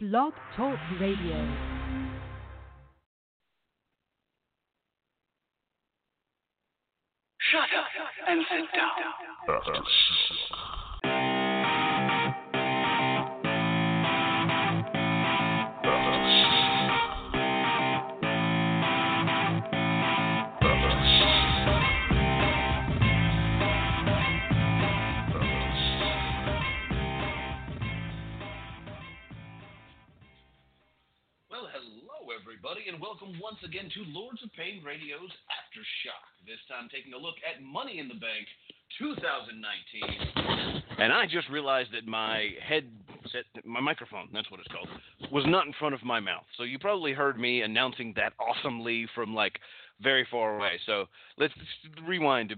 Blog Talk Radio. Shut up and sit down. Uh-huh. Everybody, and welcome once again to Lords of Pain Radio's Aftershock. This time taking a look at Money in the Bank 2019. And I just realized that my headset, my microphone, that's what it's called, was not in front of my mouth. So you probably heard me announcing that awesomely from like very far away. So let's rewind to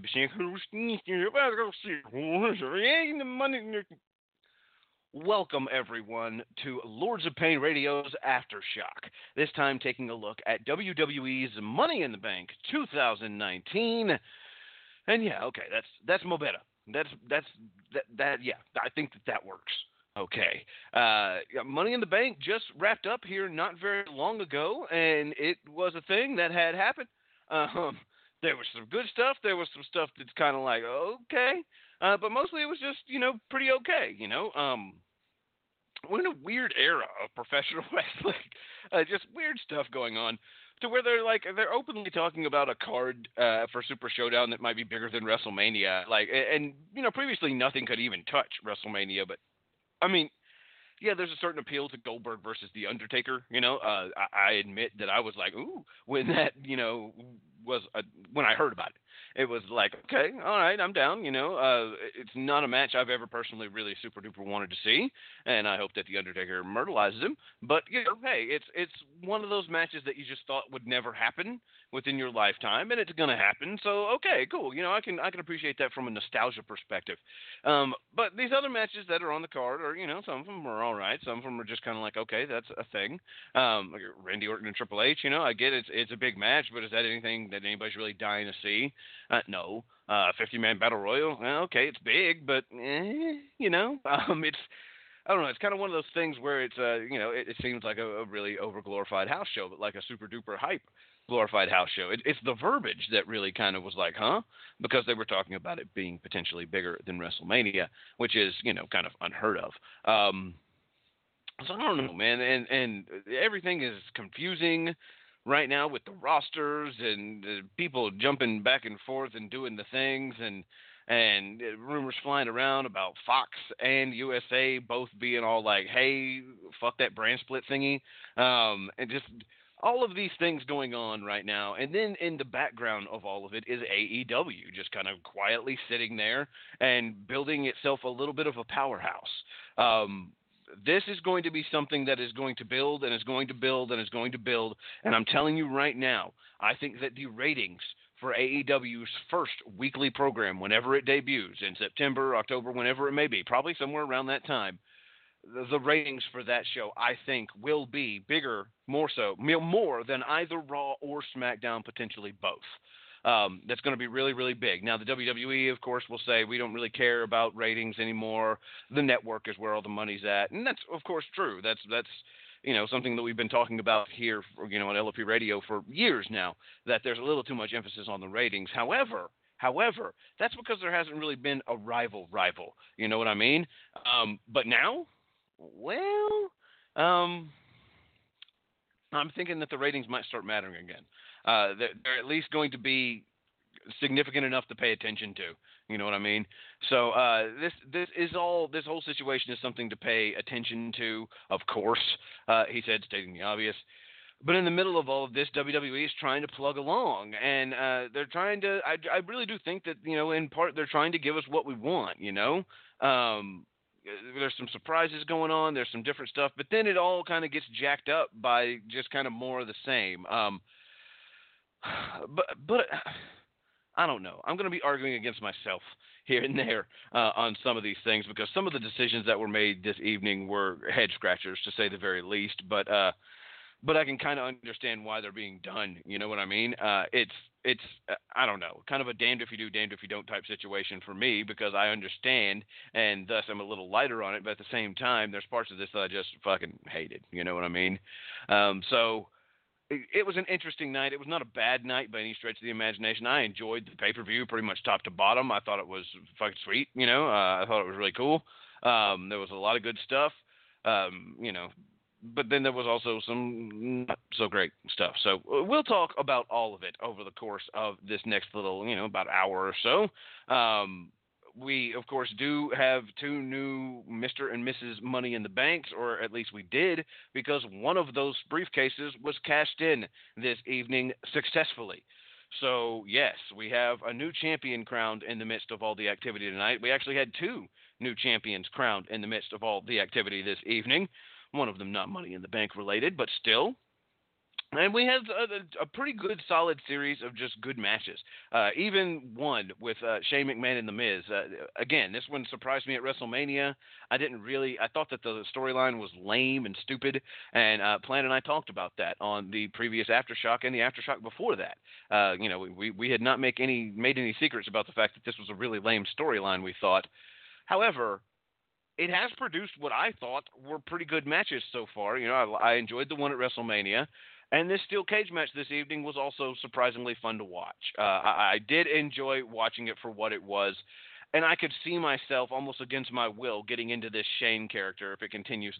Welcome, everyone, to Lords of Pain Radio's Aftershock. This time taking a look at WWE's Money in the Bank 2019. And yeah, okay, that's that's mo better. That's that's that that yeah, I think that that works. Okay. Uh, Money in the Bank just wrapped up here not very long ago, and it was a thing that had happened. Um, there was some good stuff. There was some stuff that's kind of like okay, uh, but mostly it was just you know pretty okay. You know, um, we're in a weird era of professional wrestling. Uh, just weird stuff going on. To where they're like they're openly talking about a card uh, for Super Showdown that might be bigger than WrestleMania. Like, and you know, previously nothing could even touch WrestleMania. But I mean, yeah, there's a certain appeal to Goldberg versus The Undertaker. You know, uh, I, I admit that I was like, ooh, when that you know was a, when I heard about it. It was like, okay, all right, I'm down. You know, uh, it's not a match I've ever personally really super duper wanted to see, and I hope that the Undertaker myrtleizes him. But you know, hey, it's it's one of those matches that you just thought would never happen within your lifetime, and it's gonna happen. So okay, cool. You know, I can I can appreciate that from a nostalgia perspective. Um, but these other matches that are on the card are, you know, some of them are all right. Some of them are just kind of like, okay, that's a thing. Um, like Randy Orton and Triple H, you know, I get it's it's a big match, but is that anything that anybody's really dying to see? Uh, no. Uh, 50 man battle royal. Well, okay, it's big, but eh, you know, um, it's I don't know. It's kind of one of those things where it's uh, you know, it, it seems like a, a really over glorified house show, but like a super duper hype glorified house show. It, it's the verbiage that really kind of was like, huh? Because they were talking about it being potentially bigger than WrestleMania, which is you know kind of unheard of. Um, so I don't know, man, and and everything is confusing right now with the rosters and people jumping back and forth and doing the things and and uh, rumors flying around about Fox and USA both being all like, "Hey, fuck that brand split thingy," um, and just all of these things going on right now. And then in the background of all of it is AEW just kind of quietly sitting there and building itself a little bit of a powerhouse. Um, this is going to be something that is going to build and is going to build and is going to build. And I'm telling you right now, I think that the ratings for AEW's first weekly program, whenever it debuts in September, October, whenever it may be, probably somewhere around that time, the, ratings for that show, I think, will be bigger, more so, more than either Raw or SmackDown, potentially both. Um, that's going to be really, really big. Now, the WWE, of course, will say we don't really care about ratings anymore. The network is where all the money's at, and that's, of course, true. That's that's you know something that we've been talking about here, for, you know, on LOP Radio for years now. That there's a little too much emphasis on the ratings. However, However, that's because there hasn't really been a rival rival. You know what I mean? Um, but now, well, um, I'm thinking that the ratings might start mattering again. Uh, they're, they're at least going to be significant enough to pay attention to. You know what I mean? So uh, this this is all this whole situation is something to pay attention to. Of course, uh, he said, stating the obvious. But in the middle of all of this, WWE is trying to plug along, and uh, they're trying to. I, I really do think that you know, in part, they're trying to give us what we want. You know, um, there's some surprises going on. There's some different stuff, but then it all kind of gets jacked up by just kind of more of the same. Um, but but I don't know. I'm going to be arguing against myself here and there uh, on some of these things because some of the decisions that were made this evening were head scratchers to say the very least. But uh, but I can kind of understand why they're being done. You know what I mean? Uh, it's it's uh, I don't know, kind of a damned if you do, damned if you don't type situation for me because I understand and thus I'm a little lighter on it. But at the same time, there's parts of this that I just fucking hated. You know what I mean? Um, so it, it was an interesting night. It was not a bad night by any stretch of the imagination. I enjoyed the pay per view pretty much top to bottom. I thought it was fucking sweet. You know, uh, I thought it was really cool. Um, there was a lot of good stuff. Um, you know, but then there was also some not so great stuff. So uh, we'll talk about all of it over the course of this next little, you know, about hour or so. Um, we, of course, do have two new Mr. and Mrs. Money in the Banks, or at least we did, because one of those briefcases was cashed in this evening successfully. So, yes, we have a new champion crowned in the midst of all the activity tonight. We actually had two new champions crowned in the midst of all the activity this evening. One of them not Money in the Bank related, but still. And we had a, a, pretty good, solid series of just good matches. Uh, even one with uh, Shane McMahon and The Miz. Uh, again, this one surprised me at WrestleMania. I didn't really. I thought that the storyline was lame and stupid. And uh, Plan and I talked about that on the previous aftershock and the aftershock before that. Uh, you know, we we had not make any made any secrets about the fact that this was a really lame storyline. We thought. However, it has produced what I thought were pretty good matches so far. You know, I, I enjoyed the one at WrestleMania. And this steel cage match this evening was also surprisingly fun to watch. Uh, I, I did enjoy watching it for what it was, and I could see myself almost against my will getting into this Shane character if it continues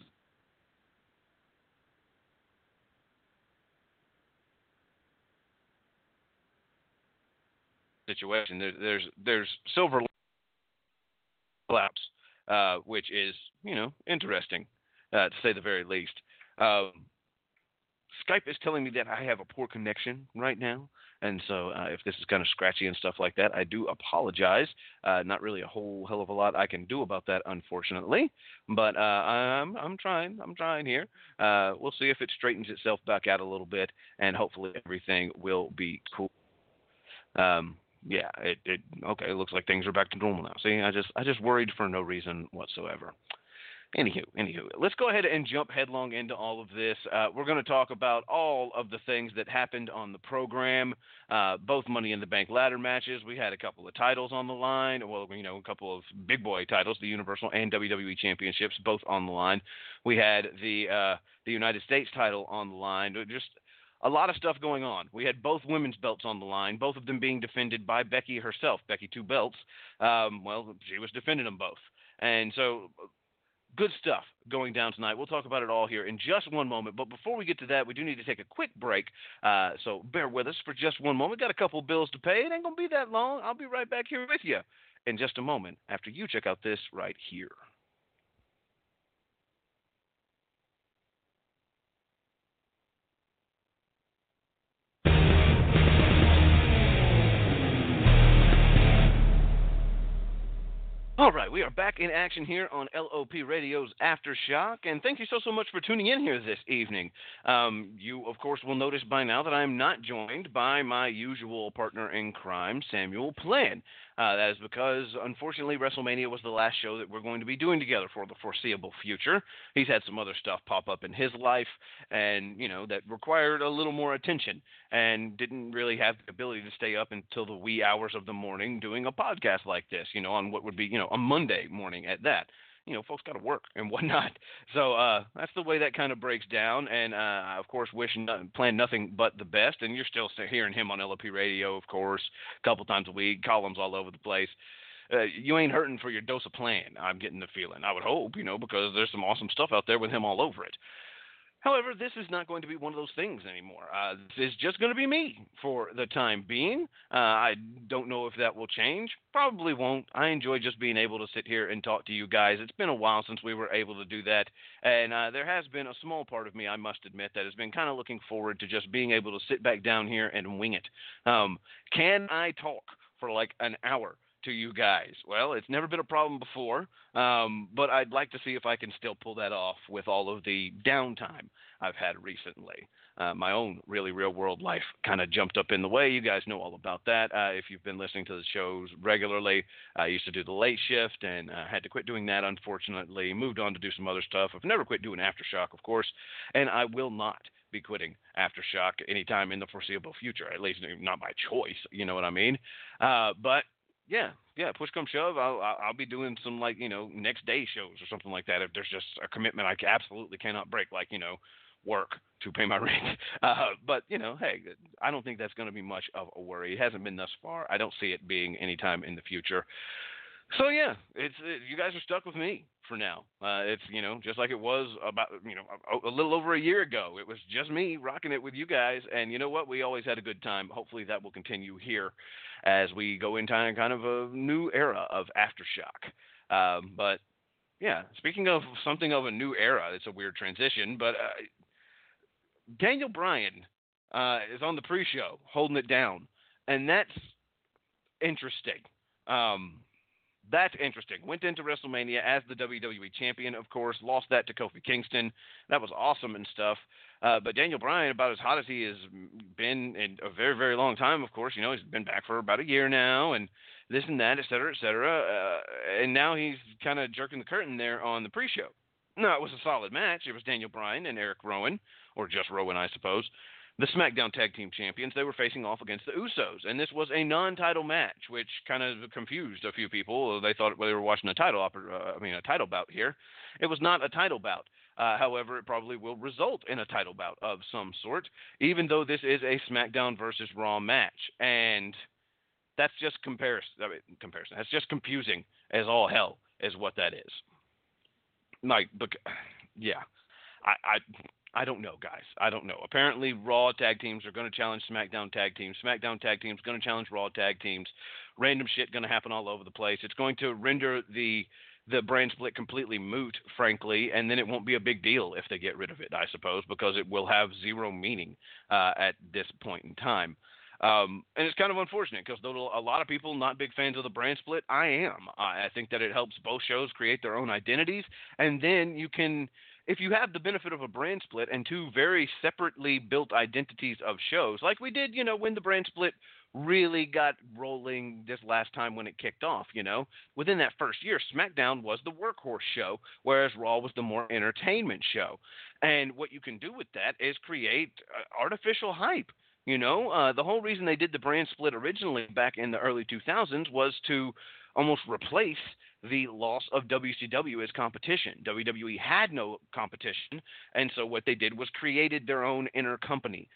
situation. There, there's there's silver laps uh, which is you know interesting uh, to say the very least. Um, Skype is telling me that I have a poor connection right now, and so uh, if this is kind of scratchy and stuff like that, I do apologize. Uh, not really a whole hell of a lot I can do about that, unfortunately, but uh, I'm I'm trying. I'm trying here. Uh, we'll see if it straightens itself back out a little bit, and hopefully everything will be cool. Um, yeah, it, it okay. It looks like things are back to normal now. See, I just I just worried for no reason whatsoever. Anywho, anywho, let's go ahead and jump headlong into all of this. Uh, we're going to talk about all of the things that happened on the program, uh, both Money in the Bank ladder matches. We had a couple of titles on the line. Well, you know, a couple of big boy titles, the Universal and WWE Championships, both on the line. We had the uh, the United States title on the line. Just a lot of stuff going on. We had both women's belts on the line, both of them being defended by Becky herself. Becky Two Belts. Um, well, she was defending them both. And so, good stuff going down tonight. We'll talk about it all here in just one moment. But before we get to that, we do need to take a quick break. Uh, so bear with us for just one moment. Got a couple bills to pay. It ain't going to be that long. I'll be right back here with you in just a moment after you check out this right here. All right, we are back in action here on LOP Radio's Aftershock, and thank you so, so much for tuning in here this evening. Um, you, of course, will notice by now that I am not joined by my usual partner in crime, Samuel Plan. Uh, that is because, unfortunately, WrestleMania was the last show that we're going to be doing together for the foreseeable future. He's had some other stuff pop up in his life, and you know that required a little more attention, and didn't really have the ability to stay up until the wee hours of the morning doing a podcast like this. You know, on what would be you know a Monday morning at that you know, folks got to work and whatnot. So uh, that's the way that kind of breaks down. And uh, I, of course, wish no, plan nothing but the best. And you're still hearing him on LOP radio, of course, a couple times a week, columns all over the place. Uh, you ain't hurting for your dose of plan. I'm getting the feeling. I would hope, you know, because there's some awesome stuff out there with him all over it. However, this is not going to be one of those things anymore. Uh, this is just going to be me for the time being. Uh, I don't know if that will change. Probably won't. I enjoy just being able to sit here and talk to you guys. It's been a while since we were able to do that. And uh, there has been a small part of me, I must admit, that has been kind of looking forward to just being able to sit back down here and wing it. Um, can I talk for like an hour? To you guys. Well, it's never been a problem before, um, but I'd like to see if I can still pull that off with all of the downtime I've had recently. Uh, my own really real world life kind of jumped up in the way. You guys know all about that. Uh, if you've been listening to the shows regularly, I used to do the late shift and uh, had to quit doing that, unfortunately. Moved on to do some other stuff. I've never quit doing Aftershock, of course, and I will not be quitting Aftershock anytime in the foreseeable future. At least not by choice. You know what I mean? Uh, but yeah, yeah. Push come shove, I'll I'll be doing some like you know next day shows or something like that. If there's just a commitment I absolutely cannot break, like you know work to pay my rent. Uh, but you know, hey, I don't think that's going to be much of a worry. It hasn't been thus far. I don't see it being any time in the future. So yeah, it's it, you guys are stuck with me for now. Uh, it's you know just like it was about you know a, a, little over a year ago. It was just me rocking it with you guys, and you know what? We always had a good time. Hopefully that will continue here as we go into kind of a new era of aftershock. Um, but yeah, speaking of something of a new era, it's a weird transition, but uh, Daniel Bryan uh, is on the pre-show holding it down, and that's interesting. Um, that's interesting. Went into WrestleMania as the WWE champion, of course, lost that to Kofi Kingston. That was awesome and stuff. Uh, but Daniel Bryan, about as hot as he has been in a very, very long time, of course, you know, he's been back for about a year now and this and that, et cetera, et cetera. Uh, and now he's kind of jerking the curtain there on the pre show. No, it was a solid match. It was Daniel Bryan and Eric Rowan, or just Rowan, I suppose the SmackDown Tag Team Champions. They were facing off against the Usos, and this was a non-title match, which kind of confused a few people. They thought they were watching a title, uh, I mean, a title bout here. It was not a title bout. Uh, however, it probably will result in a title bout of some sort, even though this is a SmackDown versus Raw match, and that's just comparison. I mean, comparison. That's just confusing as all hell, is what that is. Like, yeah, I, I I don't know, guys. I don't know. Apparently, Raw tag teams are going to challenge SmackDown tag teams. SmackDown tag teams going to challenge Raw tag teams. Random shit going to happen all over the place. It's going to render the the brand split completely moot, frankly, and then it won't be a big deal if they get rid of it, I suppose, because it will have zero meaning uh, at this point in time. Um, and it's kind of unfortunate because a lot of people not big fans of the brand split, I am. I, I think that it helps both shows create their own identities, and then you can if you have the benefit of a brand split and two very separately built identities of shows, like we did, you know, when the brand split really got rolling this last time when it kicked off, you know, within that first year, SmackDown was the workhorse show, whereas Raw was the more entertainment show. And what you can do with that is create uh, artificial hype. You know, uh, the whole reason they did the brand split originally back in the early 2000s was to almost replace the loss of WCW as competition. WWE had no competition, and so what they did was created their own inner company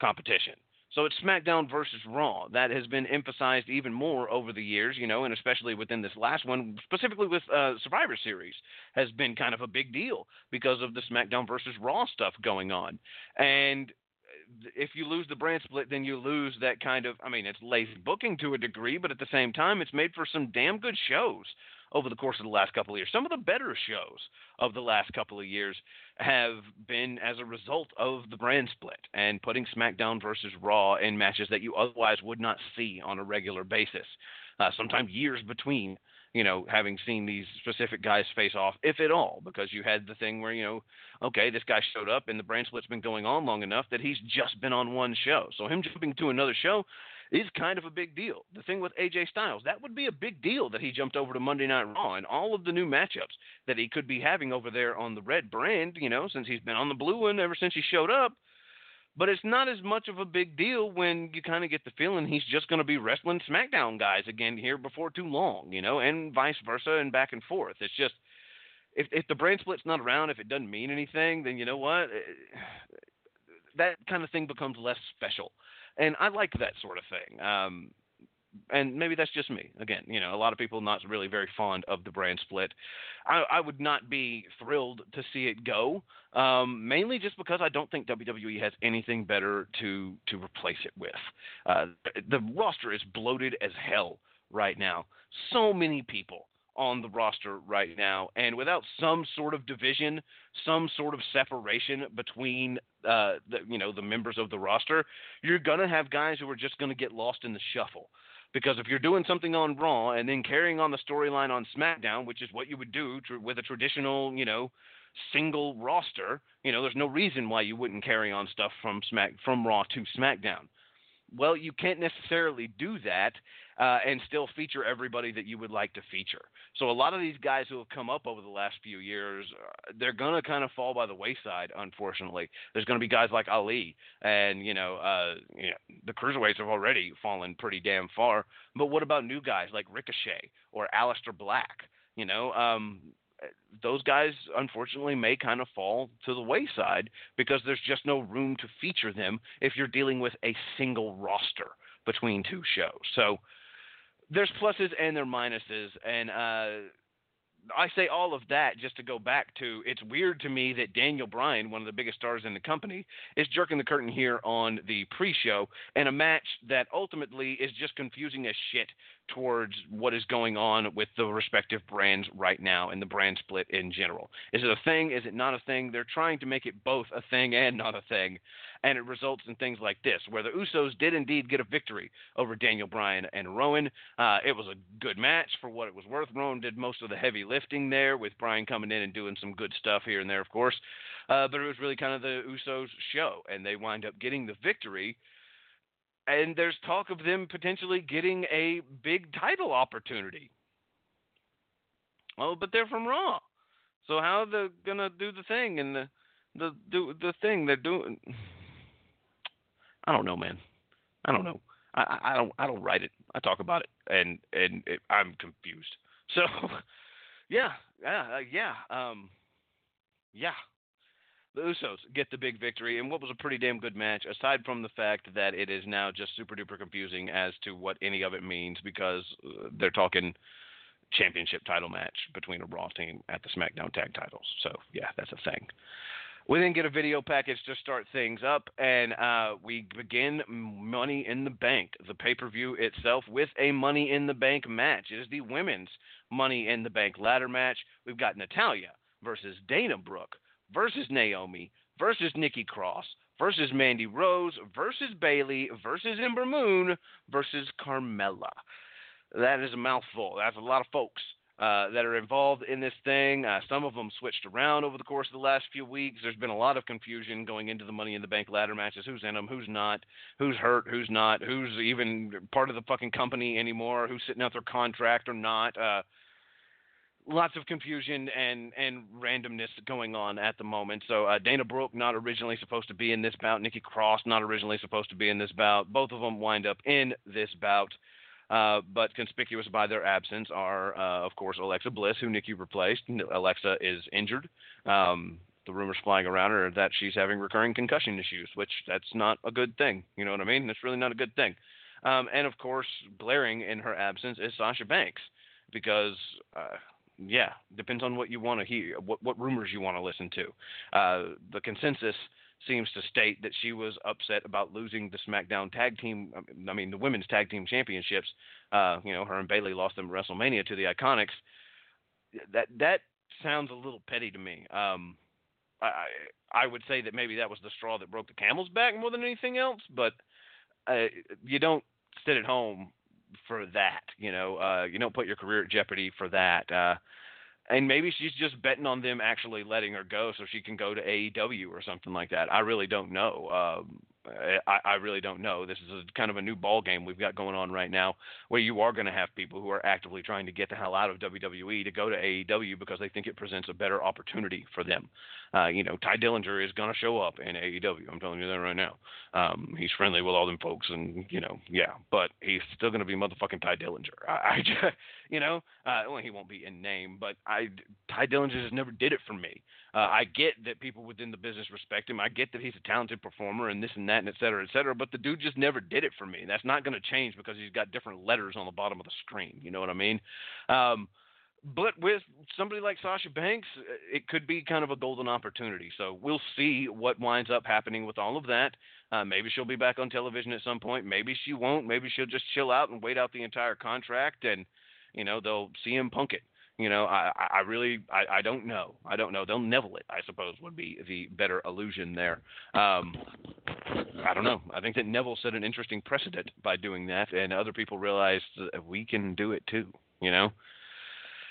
competition. So it's SmackDown versus Raw. That has been emphasized even more over the years, you know, and especially within this last one, specifically with uh, Survivor Series, has been kind of a big deal because of the SmackDown versus Raw stuff going on. And if you lose the brand split, then you lose that kind of. I mean, it's lazy booking to a degree, but at the same time, it's made for some damn good shows over the course of the last couple of years. Some of the better shows of the last couple of years have been as a result of the brand split and putting SmackDown versus Raw in matches that you otherwise would not see on a regular basis. Uh, sometimes years between you know, having seen these specific guys face off, if at all, because you had the thing where, you know, okay, this guy showed up and the brand split's been going on long enough that he's just been on one show. So him jumping to another show is kind of a big deal. The thing with AJ Styles, that would be a big deal that he jumped over to Monday Night Raw and all of the new matchups that he could be having over there on the red brand, you know, since he's been on the blue one ever since he showed up. But it's not as much of a big deal when you kind of get the feeling he's just going to be wrestling SmackDown guys again here before too long, you know, and vice versa and back and forth. It's just if if the brand split's not around, if it doesn't mean anything, then you know what, eh, that kind of thing becomes less special, and I like that sort of thing. Um, and maybe that's just me. Again, you know, a lot of people not really very fond of the brand split. I, I would not be thrilled to see it go, um, mainly just because I don't think WWE has anything better to to replace it with. Uh, the roster is bloated as hell right now. So many people on the roster right now, and without some sort of division, some sort of separation between uh, the you know the members of the roster, you're gonna have guys who are just gonna get lost in the shuffle. Because if you're doing something on Raw and then carrying on the storyline on SmackDown, which is what you would do tr- with a traditional, you know, single roster, you know, there's no reason why you wouldn't carry on stuff from Smack from Raw to SmackDown. Well, you can't necessarily do that uh, and still feature everybody that you would like to feature. So a lot of these guys who have come up over the last few years, uh, they're gonna kind of fall by the wayside. Unfortunately, there's gonna be guys like Ali, and you know, uh, you know, the cruiserweights have already fallen pretty damn far. But what about new guys like Ricochet or Aleister Black? You know, um, those guys unfortunately may kind of fall to the wayside because there's just no room to feature them if you're dealing with a single roster between two shows. So there's pluses and there are minuses, and uh, I say all of that just to go back to it's weird to me that Daniel Bryan, one of the biggest stars in the company, is jerking the curtain here on the pre-show and a match that ultimately is just confusing as shit towards what is going on with the respective brands right now and the brand split in general. Is it a thing? Is it not a thing? They're trying to make it both a thing and not a thing and it results in things like this, where the Usos did indeed get a victory over Daniel Bryan and Rowan. Uh, it was a good match for what it was worth. Rowan did most of the heavy lifting there, with Bryan coming in and doing some good stuff here and there, of course. Uh, but it was really kind of the Usos' show, and they wind up getting the victory. And there's talk of them potentially getting a big title opportunity. Well, but they're from Raw. So how are they gonna do the thing and the the do the thing they're doing? I don't know, man. I don't know. I, I don't I don't write it. I talk about it, and and it, I'm confused. So, yeah, yeah, uh, yeah, um, yeah. The Usos get the big victory in what was a pretty damn good match. Aside from the fact that it is now just super duper confusing as to what any of it means because uh, they're talking championship title match between a Raw team at the SmackDown Tag Titles. So yeah, that's a thing. We then get a video package to start things up, and uh, we begin Money in the Bank, the pay per view itself, with a Money in the Bank match. It is the women's Money in the Bank ladder match. We've got Natalya versus Dana Brooke versus Naomi versus Nikki Cross versus Mandy Rose versus Bayley versus Ember Moon versus Carmella. That is a mouthful. That's a lot of folks. Uh, that are involved in this thing. Uh, some of them switched around over the course of the last few weeks. There's been a lot of confusion going into the Money in the Bank ladder matches. Who's in them? Who's not? Who's hurt? Who's not? Who's even part of the fucking company anymore? Who's sitting out their contract or not? Uh, lots of confusion and and randomness going on at the moment. So uh, Dana Brooke not originally supposed to be in this bout. Nikki Cross not originally supposed to be in this bout. Both of them wind up in this bout. Uh, but conspicuous by their absence are, uh, of course, Alexa Bliss, who Nikki replaced. Alexa is injured. Um, the rumors flying around are that she's having recurring concussion issues, which that's not a good thing. You know what I mean? That's really not a good thing. Um, and of course, blaring in her absence is Sasha Banks, because uh, yeah, depends on what you want to hear, what what rumors you want to listen to. Uh, the consensus seems to state that she was upset about losing the SmackDown Tag Team, I mean the Women's Tag Team Championships. Uh, you know, her and Bayley lost them at WrestleMania to the Iconics. That that sounds a little petty to me. Um, I I would say that maybe that was the straw that broke the camel's back more than anything else. But uh, you don't sit at home for that. You know, uh, you don't put your career at jeopardy for that. Uh, and maybe she's just betting on them actually letting her go so she can go to AEW or something like that. I really don't know. Um, I, I really don't know. This is a, kind of a new ball game we've got going on right now, where you are going to have people who are actively trying to get the hell out of WWE to go to AEW because they think it presents a better opportunity for them. Uh, you know, Tye Dillinger is to show up in AEW. I'm telling you that right now. Um, he's friendly with all them folks, and you know, yeah, but he's still to be motherfucking Tye Dillinger. I, I just, you know, uh, well, he won't be in name, but I Tye Dillinger just never did it for me. Uh, I get that people within the business respect him. I get that he's a talented performer and this and that and et cetera, et cetera. But the dude just never did it for me. That's not to change because he's got different letters on the bottom of the screen. You know what I mean? Um, but with somebody like Sasha Banks, it could be kind of a golden opportunity. So we'll see what winds up happening with all of that. Uh, maybe she'll be back on television at some point. Maybe she won't. Maybe she'll just chill out and wait out the entire contract, and you know they'll CM Punk it. You know, I, I really, I, I don't know. I don't know. They'll neville it, I suppose, would be the better allusion there. Um, I don't know. I think that Neville set an interesting precedent by doing that, and other people realized that we can do it too. You know,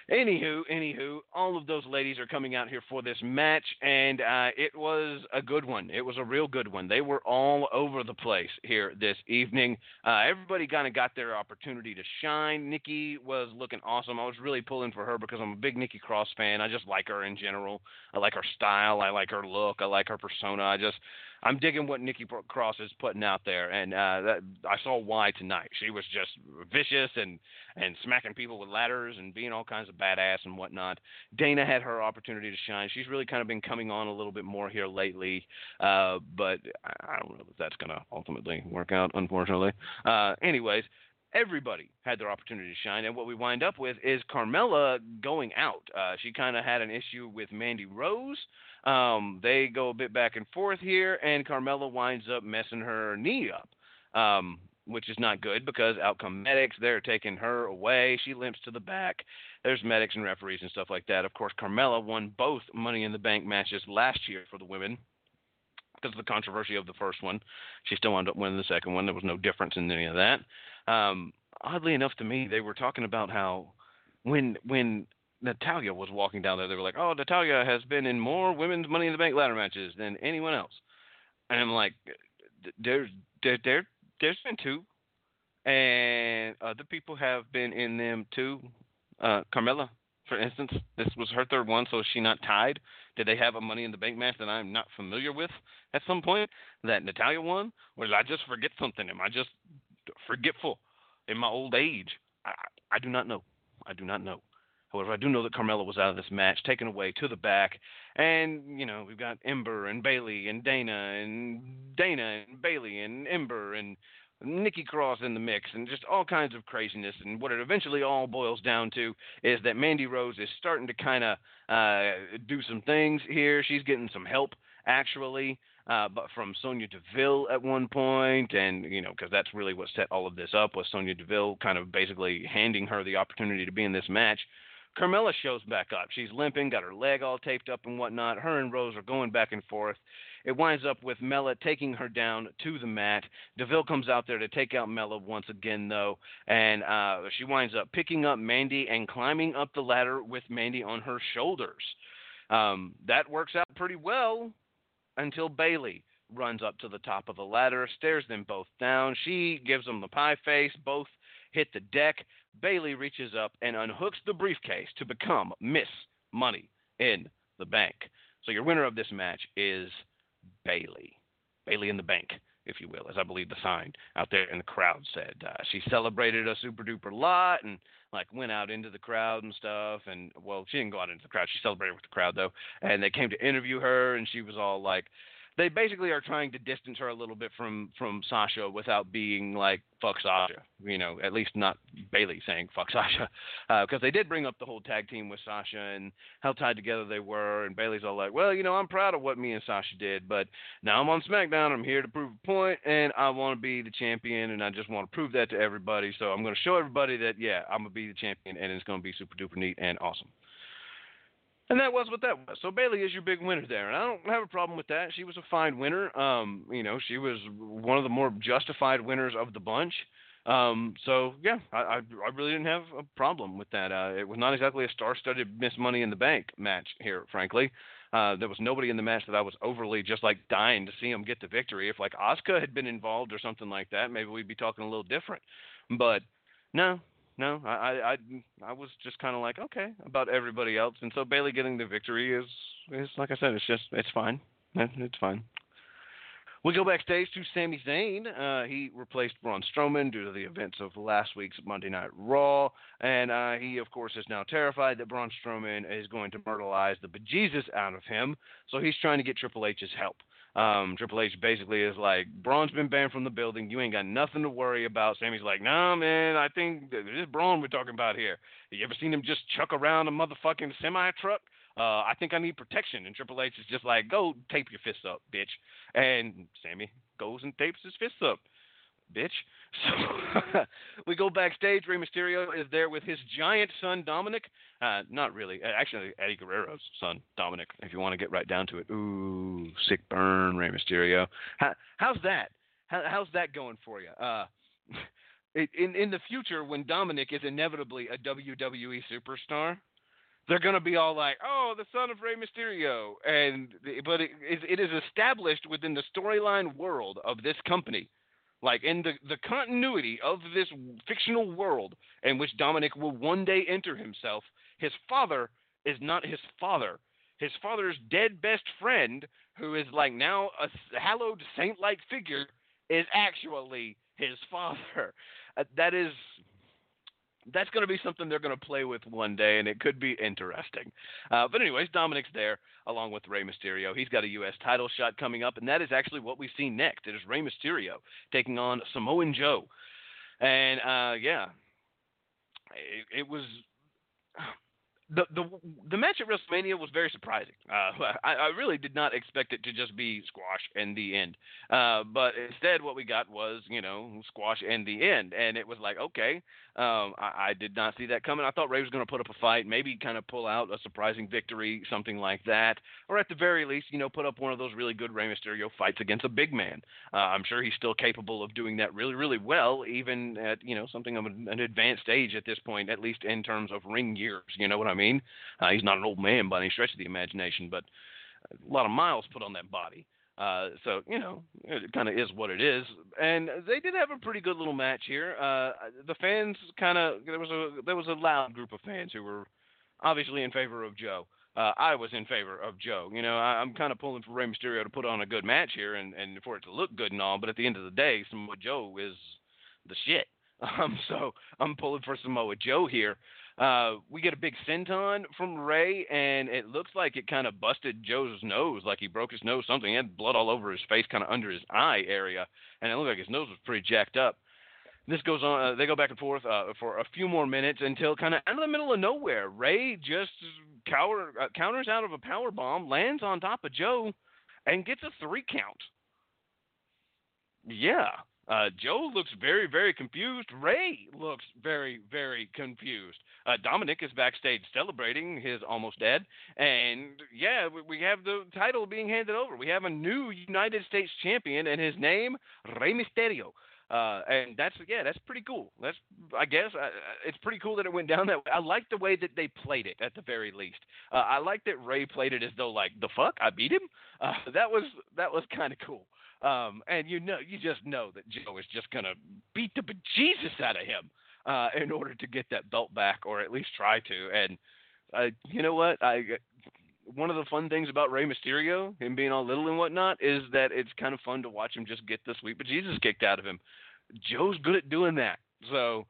Anywho, anywho, all of those ladies are coming out here for this match, and uh, it was a good one. It was a real good one. They were all over the place here this evening. Uh, everybody kind of got their opportunity to shine. Nikki was looking awesome. I was really pulling for her because I'm a big Nikki Cross fan. I just like her in general. I like her style. I like her look. I like her persona. I just I'm digging what Nikki Cross is putting out there, and uh, that, I saw why tonight. She was just vicious and and smacking people with ladders and being all kinds of badass and whatnot. Dana had her opportunity to shine. She's really kind of been coming on a little bit more here lately, uh, but I don't know if that's going to ultimately work out, unfortunately. Uh, anyways everybody had their opportunity to shine. And what we wind up with is Carmella going out. Uh, she kind of had an issue with Mandy Rose. Um, they go a bit back and forth here, and Carmella winds up messing her knee up, um, which is not good because out come medics. They're taking her away. She limps to the back. There's medics and referees and stuff like that. Of course, Carmella won both Money in the Bank matches last year for the women because of the controversy of the first one. She still wound up winning the second one. There was no difference in any of that. Um, oddly enough to me, they were talking about how when when Natalya was walking down there, they were like, "Oh, Natalya has been in more women's Money in the Bank ladder matches than anyone else," and I'm like, "There's there there there's been two, and other people have been in them too. Uh, Carmella, for instance, this was her third one, so is she not tied? Did they have a Money in the Bank match that I'm not familiar with at some point that Natalya won, or did I just forget something? Am I just forgetful in my old age? I, I do not know. I do not know. However, I do know that Carmella was out of this match, taken away to the back, and you know we've got Ember and Bayley and Dana and Dana and Bayley and Ember and Nikki Cross in the mix, and just all kinds of craziness. And what it eventually all boils down to is that Mandy Rose is starting to kind of uh, do some things here. She's getting some help actually. Uh, but from Sonya Deville at one point, and you know, because that's really what set all of this up was Sonya Deville kind of basically handing her the opportunity to be in this match. Carmella shows back up. She's limping, got her leg all taped up and whatnot. Her and Rose are going back and forth. It winds up with Mella taking her down to the mat. Deville comes out there to take out Mella once again, though, and uh, she winds up picking up Mandy and climbing up the ladder with Mandy on her shoulders. Um, that works out pretty well until Bayley runs up to the top of the ladder, stares them both down. She gives them the pie face. Both hit the deck. Bayley reaches up and unhooks the briefcase to become Miss Money in the Bank. So your winner of this match is Bayley. Bayley in the Bank, if you will, as I believe the sign out there in the crowd said. Uh, she celebrated a super duper lot and like went out into the crowd and stuff. And well, she didn't go out into the crowd. She celebrated with the crowd though. And they came to interview her, and she was all like, they basically are trying to distance her a little bit from from Sasha without being like fuck Sasha, you know, at least not Bayley saying fuck Sasha, because uh, they did bring up the whole tag team with Sasha and how tied together they were, and Bayley's all like, well, you know, I'm proud of what me and Sasha did, but now I'm on SmackDown, I'm here to prove a point, and I want to be the champion, and I just want to prove that to everybody, so I'm going to show everybody that yeah, I'm gonna be the champion, and it's going to be super duper neat and awesome. And that was what that was. So Bayley is your big winner there, and I don't have a problem with that. She was a fine winner. Um, you know, she was one of the more justified winners of the bunch. Um, so yeah, I, I, really didn't have a problem with that. Uh, it was not exactly a star-studded Miss Money in the Bank match here, frankly. Uh, there was nobody in the match that I was overly just like dying to see them get the victory. If like Asuka had been involved or something like that, maybe we'd be talking a little different. But no, no, I I I was just kind of like okay about everybody else, and so Bayley getting the victory is is like I said, it's just it's fine, it's fine. We go backstage to Sami Zayn. Uh, he replaced Braun Strowman due to the events of last week's Monday Night Raw, and uh, he, of course, is now terrified that Braun Strowman is going to myrtleize the bejesus out of him. So he's trying to get Triple H's help. Um, Triple H basically is like, Braun's been banned from the building. You ain't got nothing to worry about. Sami's like, nah, man, I think this is Braun we're talking about here. You ever seen him just chuck around a motherfucking semi truck? Uh, I think I need protection. And Triple H is just like, go tape your fists up, bitch. And Sami goes and tapes his fists up bitch. So we go backstage. Rey Mysterio is there with his giant son Dominic. Uh, not really, uh, actually Eddie Guerrero's son Dominic. If you want to get right down to it. Ooh, sick burn, Rey Mysterio. How, how's that? How, how's that going for you? Uh, in in the future, when Dominic is inevitably a WWE superstar, they're gonna be all like, "Oh, the son of Rey Mysterio," and but it, it is established within the storyline world of this company, like in the the continuity of this fictional world in which Dominic will one day enter himself. His father is not his father. His father's dead best friend, who is like now a hallowed saint-like figure, is actually his father. Uh, that is that's going to be something they're going to play with one day, and it could be interesting. Uh, but anyways, Dominic's there along with Rey Mysterio. He's got a U.S. title shot coming up, and that is actually what we see next. It is Rey Mysterio taking on Samoa Joe, and uh, yeah, it, it was the the the match at WrestleMania was very surprising. Uh, I, I really did not expect it to just be squash and the end. Uh, but instead, what we got was you know squash and the end, and it was like okay, um, I, I did not see that coming. I thought Rey was going to put up a fight, maybe kind of pull out a surprising victory, something like that, or at the very least, you know, put up one of those really good Rey Mysterio fights against a big man. Uh, I'm sure he's still capable of doing that really, really well, even at you know something of an, an advanced age at this point, at least in terms of ring years. You know what I mean? Uh, he's not an old man by any stretch of the imagination, but a lot of miles put on that body. Uh, so you know, it kind of is what it is. And they did have a pretty good little match here. Uh, the fans kind of there was a there was a loud group of fans who were obviously in favor of Joe. Uh, I was in favor of Joe. You know, I, I'm kind of pulling for Rey Mysterio to put on a good match here and, and for it to look good and all. But at the end of the day, Samoa Joe is the shit. Um, so I'm pulling for Samoa Joe here. Uh, we get a big senton from Rey, and it looks like it kind of busted Joe's nose, like he broke his nose, something. He had blood all over his face, kind of under his eye area, and it looked like his nose was pretty jacked up. This goes on. Uh, they go back and forth uh, for a few more minutes until kind of out of the middle of nowhere, Rey just cower, uh, counters out of a power bomb, lands on top of Joe, and gets a three count. Yeah, uh, Joe looks very, very confused. Rey looks very, very confused. Uh, Dominic is backstage celebrating his almost dead. And yeah, we, have the title being handed over. We have a new United States champion, and his name, Rey Mysterio. Uh, and that's yeah, that's pretty cool. That's I guess uh, it's pretty cool that it went down that way. I like the way that they played it at the very least. Uh, I like that Rey played it as though like the fuck I beat him. Uh, that was that was kind of cool. Um, and you know, you just know that Joe is just gonna beat the bejesus out of him uh, in order to get that belt back, or at least try to. And uh, you know what? I one of the fun things about Rey Mysterio, him being all little and whatnot, is that it's kind of fun to watch him just get the sweet bejesus kicked out of him. Joe's good at doing that, so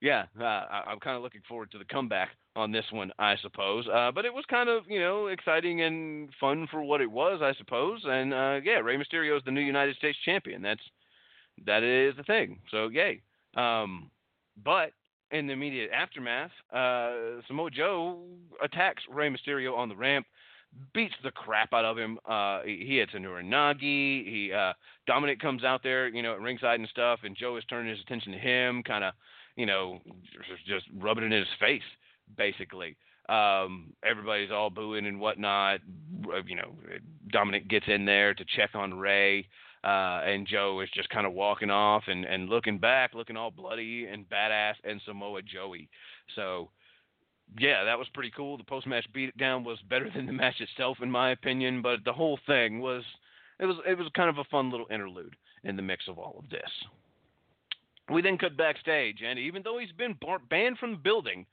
yeah, uh, I'm kind of looking forward to the comeback on this one, I suppose. Uh, but it was kind of, you know, exciting and fun for what it was, I suppose. And uh, yeah, Rey Mysterio is the new United States champion. That's that is the thing. So yay. Um, but in the immediate aftermath, uh, Samoa Joe attacks Rey Mysterio on the ramp, beats the crap out of him. Uh, he, he hits a Uranage. He uh, Dominic comes out there, you know, at ringside and stuff, and Joe is turning his attention to him, kind of, you know, just rubbing it in his face basically. Um, everybody's all booing and whatnot. You know, Dominic gets in there to check on Rey, uh, and Joe is just kind of walking off and, and looking back, looking all bloody and badass and Samoa Joey. So, yeah, that was pretty cool. The post match beatdown was better than the match itself, in my opinion, but the whole thing was it was it was kind of a fun little interlude in the mix of all of this. We then cut backstage, and even though he's been bar- banned from the building,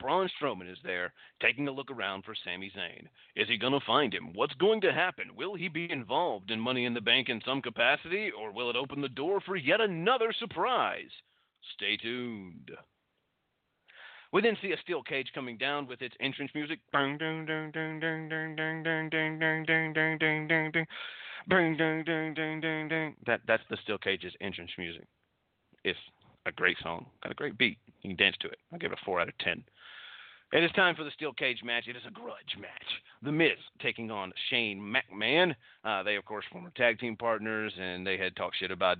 Braun Strowman is there, taking a look around for Sami Zayn. Is he going to find him? What's going to happen? Will he be involved in Money in the Bank in some capacity, or will it open the door for yet another surprise? Stay tuned. We then see a steel cage coming down with its entrance music. That that's the steel cage's entrance music. It's a great song, got a great beat. You can dance to it. I'll give it a four out of ten. It is time for the steel cage match. It is a grudge match. The Miz taking on Shane McMahon. Uh, they, of course, former tag team partners, and they had talked shit about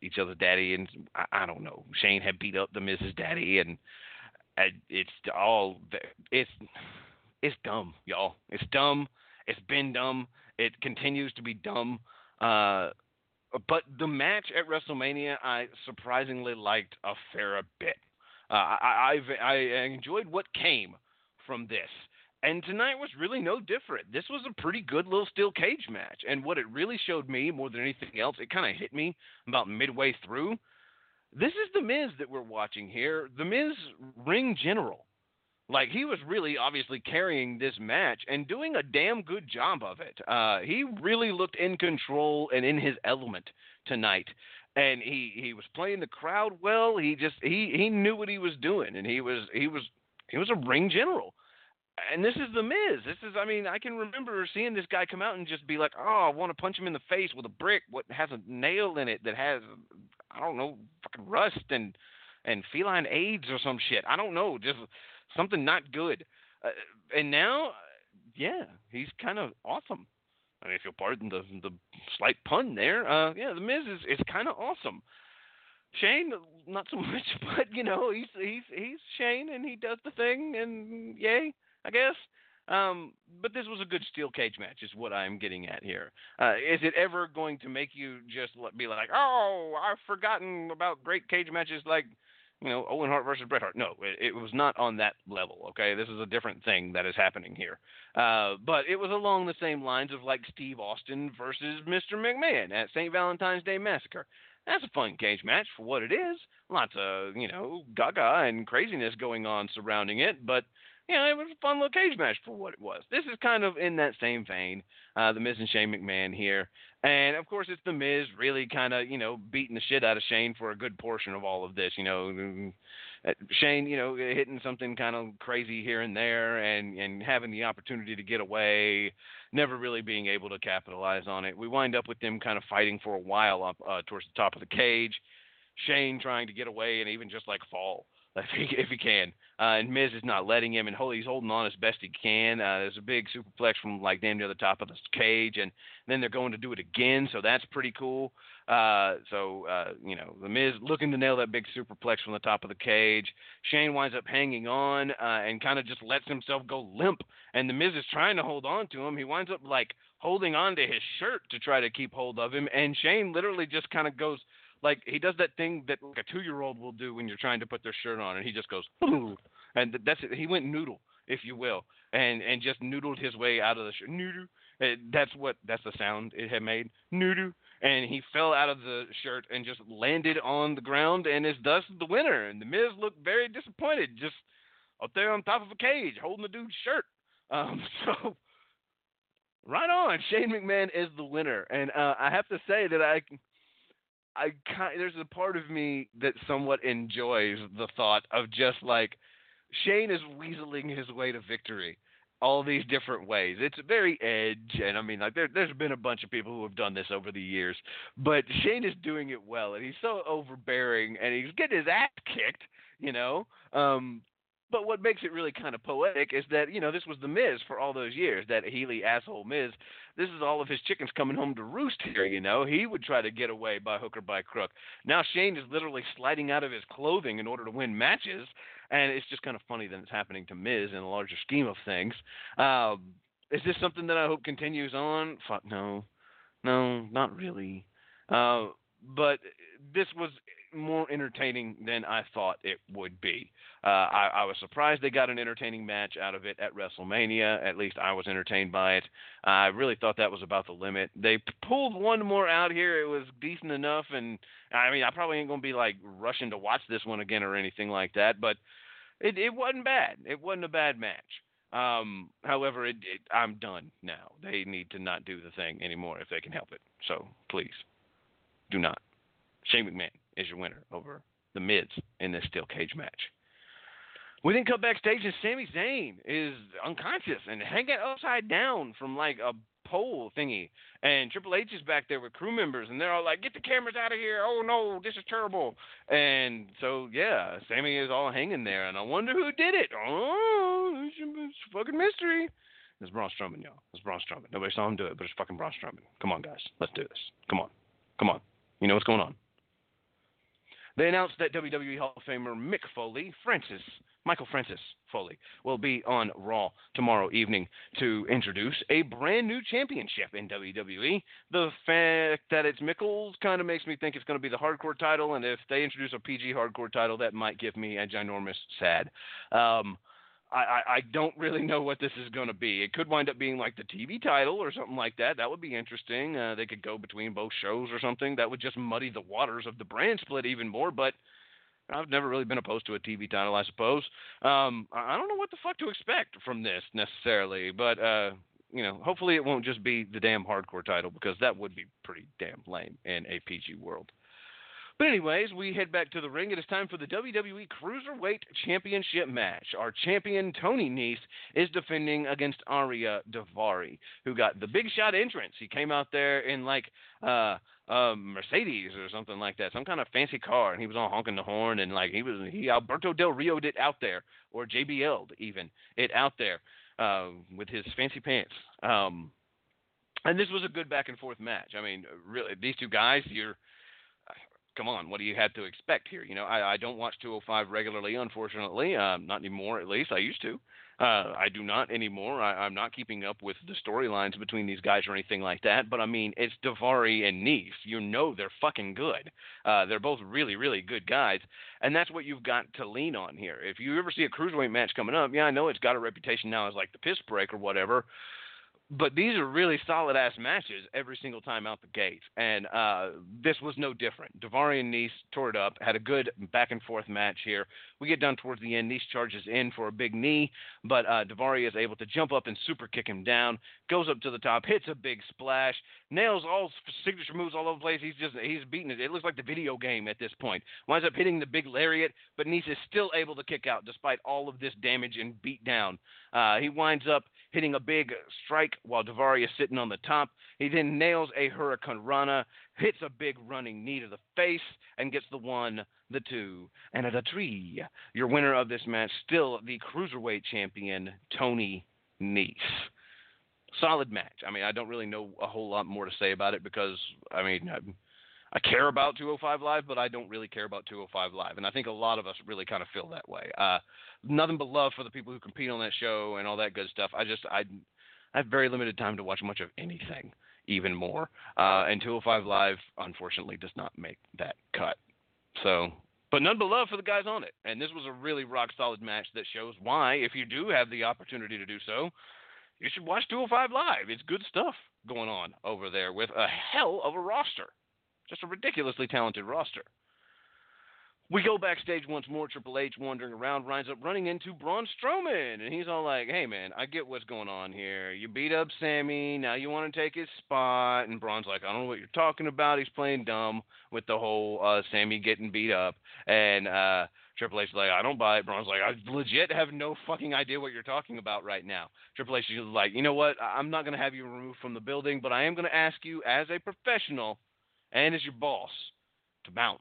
each other's daddy. And I, I don't know. Shane had beat up the Miz's daddy, and it's all it's it's dumb, y'all. It's dumb. It's been dumb. It continues to be dumb. Uh, but the match at WrestleMania, I surprisingly liked a fair bit. Uh, I, I I enjoyed what came from this. And tonight was really no different. This was a pretty good little steel cage match. And what it really showed me more than anything else, it kind of hit me about midway through. This is the Miz that we're watching here. The Miz ring general. Like he was really obviously carrying this match and doing a damn good job of it. Uh, he really looked in control and in his element tonight and he he was playing the crowd well. He just he he knew what he was doing, and he was he was he was a ring general. And this is the Miz. This is I mean I can remember seeing this guy come out and just be like, oh, I want to punch him in the face with a brick. What has a nail in it that has I don't know fucking rust and and feline AIDS or some shit. I don't know, just something not good. Uh, and now, yeah, he's kind of awesome. I mean, if you'll pardon the the slight pun there, uh, yeah, the Miz is is kind of awesome. Shane, not so much, but you know, he's he's he's Shane and he does the thing, and yay, I guess. Um, but this was a good steel cage match, is what I'm getting at here. Uh, is it ever going to make you just be like, oh, I've forgotten about great cage matches like you know, Owen Hart versus Bret Hart. No, it, it, was not on that level. Okay, this is a different thing that is happening here. Uh, but it was along the same lines of like Steve Austin versus Mr. McMahon at St. Valentine's Day Massacre. That's a fun cage match for what it is. Lots of you know gaga and craziness going on surrounding it, but you know, it was a fun little cage match for what it was. This is kind of in that same vein. Uh, the Miz and Shane McMahon here. And of course, it's the Miz really kind of, you know, beating the shit out of Shane for a good portion of all of this. You know, uh, Shane, you know, hitting something kind of crazy here and there, and and having the opportunity to get away, never really being able to capitalize on it. We wind up with them kind of fighting for a while up uh, towards the top of the cage. Shane trying to get away and even just like fall if he if he can. Uh, and Miz is not letting him, and he's holding on as best he can. Uh, there's a big superplex from like damn near the top of the cage, and then they're going to do it again, so that's pretty cool. Uh, so uh, you know, the Miz looking to nail that big superplex from the top of the cage. Shane winds up hanging on uh, and kind of just lets himself go limp, and the Miz is trying to hold on to him. He winds up like holding on to his shirt to try to keep hold of him, and Shane literally just kind of goes like he does that thing that like a two year old will do when you're trying to put their shirt on, and he just goes, and that's it. He went noodle, if you will, and and just noodled his way out of the shirt. Noodle. That's what that's the sound it had made. Noodle. And he fell out of the shirt and just landed on the ground and is thus the winner. And the Miz looked very disappointed, just up there on top of a cage holding the dude's shirt. Um, so right on, Shane McMahon is the winner, and uh, I have to say that I I kind there's a part of me that somewhat enjoys the thought of just like Shane is weaseling his way to victory all these different ways. It's very edge, and I mean, like there, there's been a bunch of people who have done this over the years, but Shane is doing it well, and he's so overbearing, and he's getting his ass kicked, you know. Um, but what makes it really kind of poetic is that you know this was the Miz for all those years, that Healy asshole Miz. This is all of his chickens coming home to roost here. You know he would try to get away by hook or by crook. Now Shane is literally sliding out of his clothing in order to win matches, and it's just kind of funny that it's happening to Miz in a larger scheme of things. Um, is this something that I hope continues on? Fuck no, no, not really. Uh, but this was more entertaining than I thought it would be. Uh, I, I, was surprised they got an entertaining match out of it at WrestleMania. At least I was entertained by it. I really thought that was about the limit. They pulled one more out here. It was decent enough, and I mean, I probably ain't gonna be like rushing to watch this one again or anything like that. But it, it wasn't bad. It wasn't a bad match. Um, however, it, it, I'm done now. They need to not do the thing anymore if they can help it. So please, do not. Shane McMahon is your winner over the Miz in this steel cage match. We then come backstage and Sami Zayn is unconscious and hanging upside down from like a pole thingy. And Triple H is back there with crew members and they're all like, Get the cameras out of here. Oh no, this is terrible. And so yeah, Sami is all hanging there and I wonder who did it. Oh it's a fucking mystery. It's Braun Strowman, y'all. It's Braun Strowman. Nobody saw him do it, but it's fucking Braun Strowman. Come on, guys. Let's do this. Come on. Come on. You know what's going on. They announced that WWE Hall of Famer Mick Foley, Francis, Michael Francis Foley, will be on Raw tomorrow evening to introduce a brand new championship in WWE. The fact that it's Mickles kind of makes me think it's going to be the hardcore title, and if they introduce a PG hardcore title, that might give me a ginormous sad. Um, I, I don't really know what this is going to be. It could wind up being like the TV title or something like that. That would be interesting. Uh, they could go between both shows or something. That would just muddy the waters of the brand split even more. But I've never really been opposed to a TV title, I suppose. Um, I don't know what the fuck to expect from this necessarily, but uh, you know, hopefully it won't just be the damn hardcore title because that would be pretty damn lame in a PG world. But anyways, we head back to the ring. It is time for the WWE Cruiserweight Championship match. Our champion Tony Nese is defending against Ariya Daivari, who got the big shot entrance. He came out there in like uh uh, Mercedes or something like that, some kind of fancy car, and he was all honking the horn and like he was he Alberto Del Rio did out there, or JBL'd even it out there uh, with his fancy pants. Um, and this was a good back and forth match. I mean, really, these two guys, you're come on, what do you have to expect here? You know, I, I don't watch 205 regularly, unfortunately, uh, not anymore. At least I used to. Uh, I do not anymore. I, I'm not keeping up with the storylines between these guys or anything like that. But I mean, it's Daivari and Nese. You know they're fucking good. Uh, they're both really, really good guys, and that's what you've got to lean on here. If you ever see a cruiserweight match coming up, yeah, I know it's got a reputation now as like the piss break or whatever but these are really solid ass matches every single time out the gate, and uh, this was no different. Daivari and Nese tore it up, had a good back and forth match here. We get down towards the end. Nese charges in for a big knee, but uh, is able to jump up and super kick him down. Goes up to the top, hits a big splash, nails all signature moves all over the place. He's just he's beating it. It looks like the video game at this point. Winds up hitting the big lariat, but Nese is still able to kick out despite all of this damage and beat down. Uh, he winds up hitting a big strike while Daivari is sitting on the top. He then nails a hurricanrana, hits a big running knee to the face, and gets the one, the two, and a three. Your winner of this match, still the cruiserweight champion, Tony Nese. Solid match. I mean, I don't really know a whole lot more to say about it because, I mean, I'm, I care about 205 Live, but I don't really care about 205 Live, and I think a lot of us really kind of feel that way. Uh, nothing but love for the people who compete on that show and all that good stuff. I just I, I have very limited time to watch much of anything, even more. Uh, and 205 Live, unfortunately, does not make that cut. So, but none but love for the guys on it. And this was a really rock solid match that shows why, if you do have the opportunity to do so, you should watch 205 Live. It's good stuff going on over there with a hell of a roster. Just a ridiculously talented roster. We go backstage once more. Triple H wandering around winds up running into Braun Strowman, and he's all like, "Hey man, I get what's going on here. You beat up Sami, now you want to take his spot." And Braun's like, "I don't know what you're talking about." He's playing dumb with the whole uh, Sami getting beat up, and uh, Triple H is like, "I don't buy it." Braun's like, "I legit have no fucking idea what you're talking about right now." Triple H is like, "You know what? I'm not gonna have you removed from the building, but I am gonna ask you as a professional." And as your boss to bounce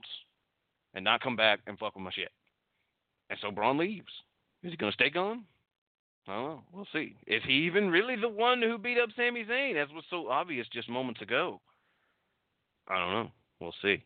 and not come back and fuck with my shit. And so Braun leaves. Is he going to stay gone? I don't know. We'll see. Is he even really the one who beat up Sami Zayn, as was so obvious just moments ago? I don't know. We'll see.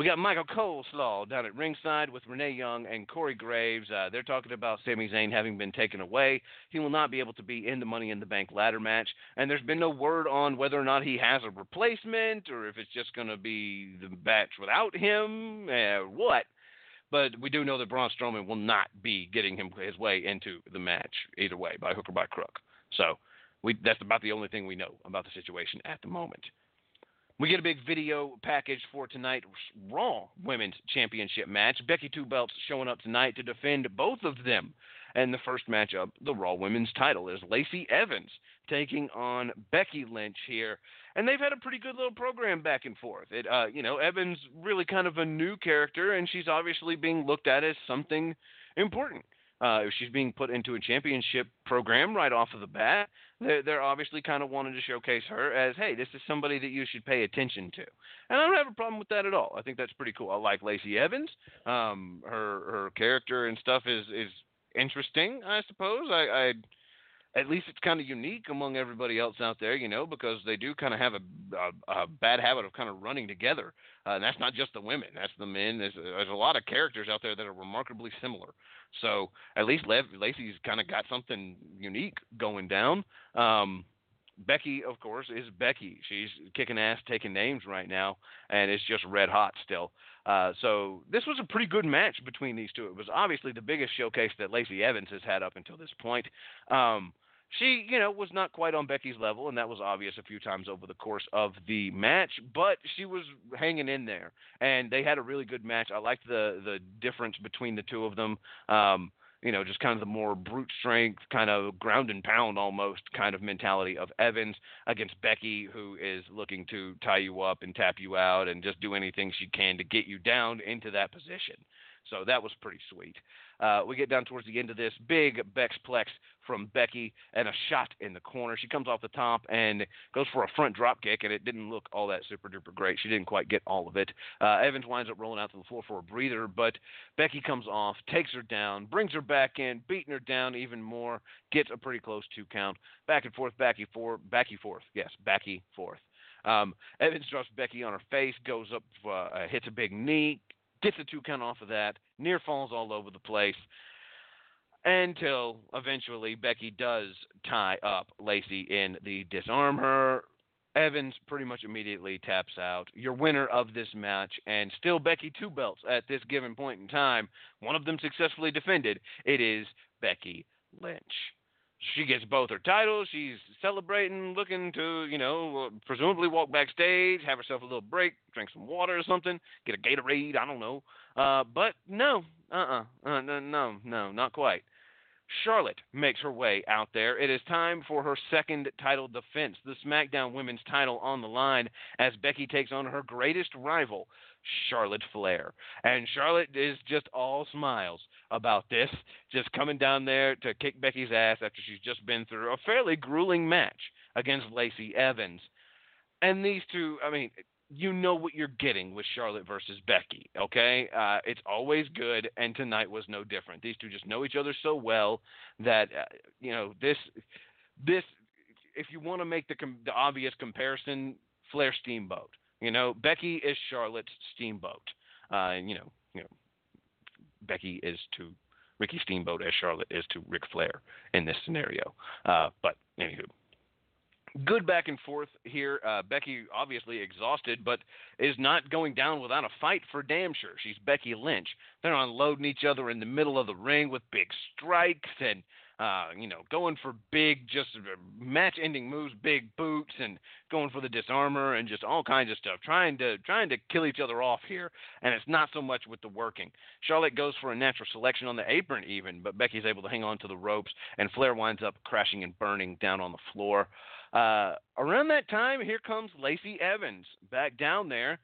We got Michael Coleslaw down at ringside with Renee Young and Corey Graves. Uh, they're talking about Sami Zayn having been taken away. He will not be able to be in the Money in the Bank ladder match, and there's been no word on whether or not he has a replacement or if it's just going to be the match without him or what. But we do know that Braun Strowman will not be getting him his way into the match either way, by hook or by crook. So we, that's about the only thing we know about the situation at the moment. We get a big video package for tonight's Raw Women's Championship match. Becky Two Belts showing up tonight to defend both of them. And the first matchup, the Raw Women's title, is Lacey Evans taking on Becky Lynch here. And they've had a pretty good little program back and forth. It, uh, you know, Evans really kind of a new character, and she's obviously being looked at as something important. Uh, if she's being put into a championship program right off of the bat, they're, they're obviously kind of wanting to showcase her as, hey, this is somebody that you should pay attention to. And I don't have a problem with that at all. I think that's pretty cool. I like Lacey Evans. Um, her her character and stuff is is interesting. I suppose. I, I at least it's kind of unique among everybody else out there, you know, because they do kind of have a, a, a bad habit of kind of running together. Uh, and that's not just the women; that's the men. There's, there's a lot of characters out there that are remarkably similar. So at least Lev, Lacey's kind of got something unique going down. Um, Becky, of course, is Becky. She's kicking ass, taking names right now, and it's just red hot still. Uh, so this was a pretty good match between these two. It was obviously the biggest showcase that Lacey Evans has had up until this point. Um, she, you know, was not quite on Becky's level, and that was obvious a few times over the course of the match. But she was hanging in there, and they had a really good match. I liked the the difference between the two of them. Um, you know, just kind of the more brute strength, kind of ground and pound almost kind of mentality of Evans against Becky, who is looking to tie you up and tap you out and just do anything she can to get you down into that position. So that was pretty sweet. Uh, we get down towards the end of this big Bexplex from Becky and a shot in the corner. She comes off the top and goes for a front drop kick, and it didn't look all that super duper great. She didn't quite get all of it. Uh, Evans winds up rolling out to the floor for a breather, but Becky comes off, takes her down, brings her back in, beating her down even more, gets a pretty close two count. Back and forth, backy forth, backy forth. Yes, backy forth. Um, Evans drops Becky on her face, goes up, uh, hits a big knee, gets a two count off of that, near falls all over the place until eventually Becky does tie up Lacey in the disarmer. Evans pretty much immediately taps out. Your winner of this match, and still Becky two belts at this given point in time. One of them successfully defended. It is Becky Lynch. She gets both her titles. She's celebrating, looking to, you know, presumably walk backstage, have herself a little break, drink some water or something, get a Gatorade. I don't know. Uh, but no, uh-uh, uh, no, no, no, not quite. Charlotte makes her way out there. It is time for her second title defense, the SmackDown Women's title on the line as Becky takes on her greatest rival, Charlotte Flair. And Charlotte is just all smiles about this, just coming down there to kick Becky's ass after she's just been through a fairly grueling match against Lacey Evans. And these two, I mean, you know what you're getting with Charlotte versus Becky. Okay, uh, it's always good, and tonight was no different. These two just know each other so well that uh, you know this. This, if you want to make the com- the obvious comparison, Flair Steamboat. You know, Becky is Charlotte's Steamboat, uh, and you know, you know, Becky is to Ricky Steamboat as Charlotte is to Ric Flair in this scenario. Uh, but anywho, good back and forth here. Uh, Becky obviously exhausted, but is not going down without a fight for damn sure. She's Becky Lynch. They're unloading each other in the middle of the ring with big strikes and. Uh, you know, going for big, just match-ending moves, big boots, and going for the disarmer, and just all kinds of stuff, trying to trying to kill each other off here. And it's not so much with the working. Charlotte goes for a natural selection on the apron, even, but Becky's able to hang on to the ropes, and Flair winds up crashing and burning down on the floor. Uh, around that time, here comes Lacey Evans back down there.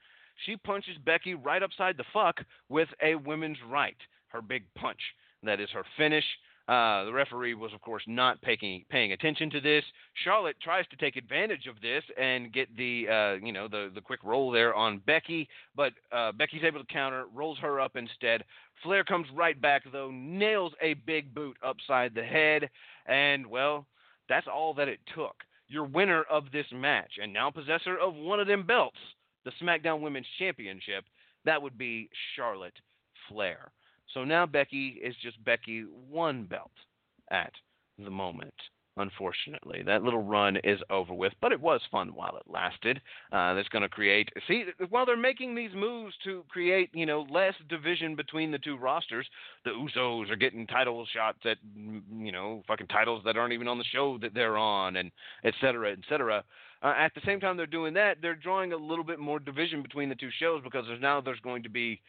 She punches Becky right upside the fuck with a women's right, her big punch. That is her finish. Uh, the referee was, of course, not paying paying attention to this. Charlotte tries to take advantage of this and get the uh, you know the the quick roll there on Becky, but uh, Becky's able to counter, rolls her up instead. Flair comes right back though, nails a big boot upside the head, and well, that's all that it took your winner of this match and now possessor of one of them belts, the SmackDown Women's Championship, that would be Charlotte Flair. So now Becky is just Becky one belt at the moment unfortunately. That little run is over with, but it was fun while it lasted. Uh, that's going to create, see, while they're making these moves to create, you know, less division between the two rosters, the Usos are getting title shots at, you know, fucking titles that aren't even on the show that they're on, and et cetera, et cetera. Uh, at the same time they're doing that, they're drawing a little bit more division between the two shows because there's now there's going to be,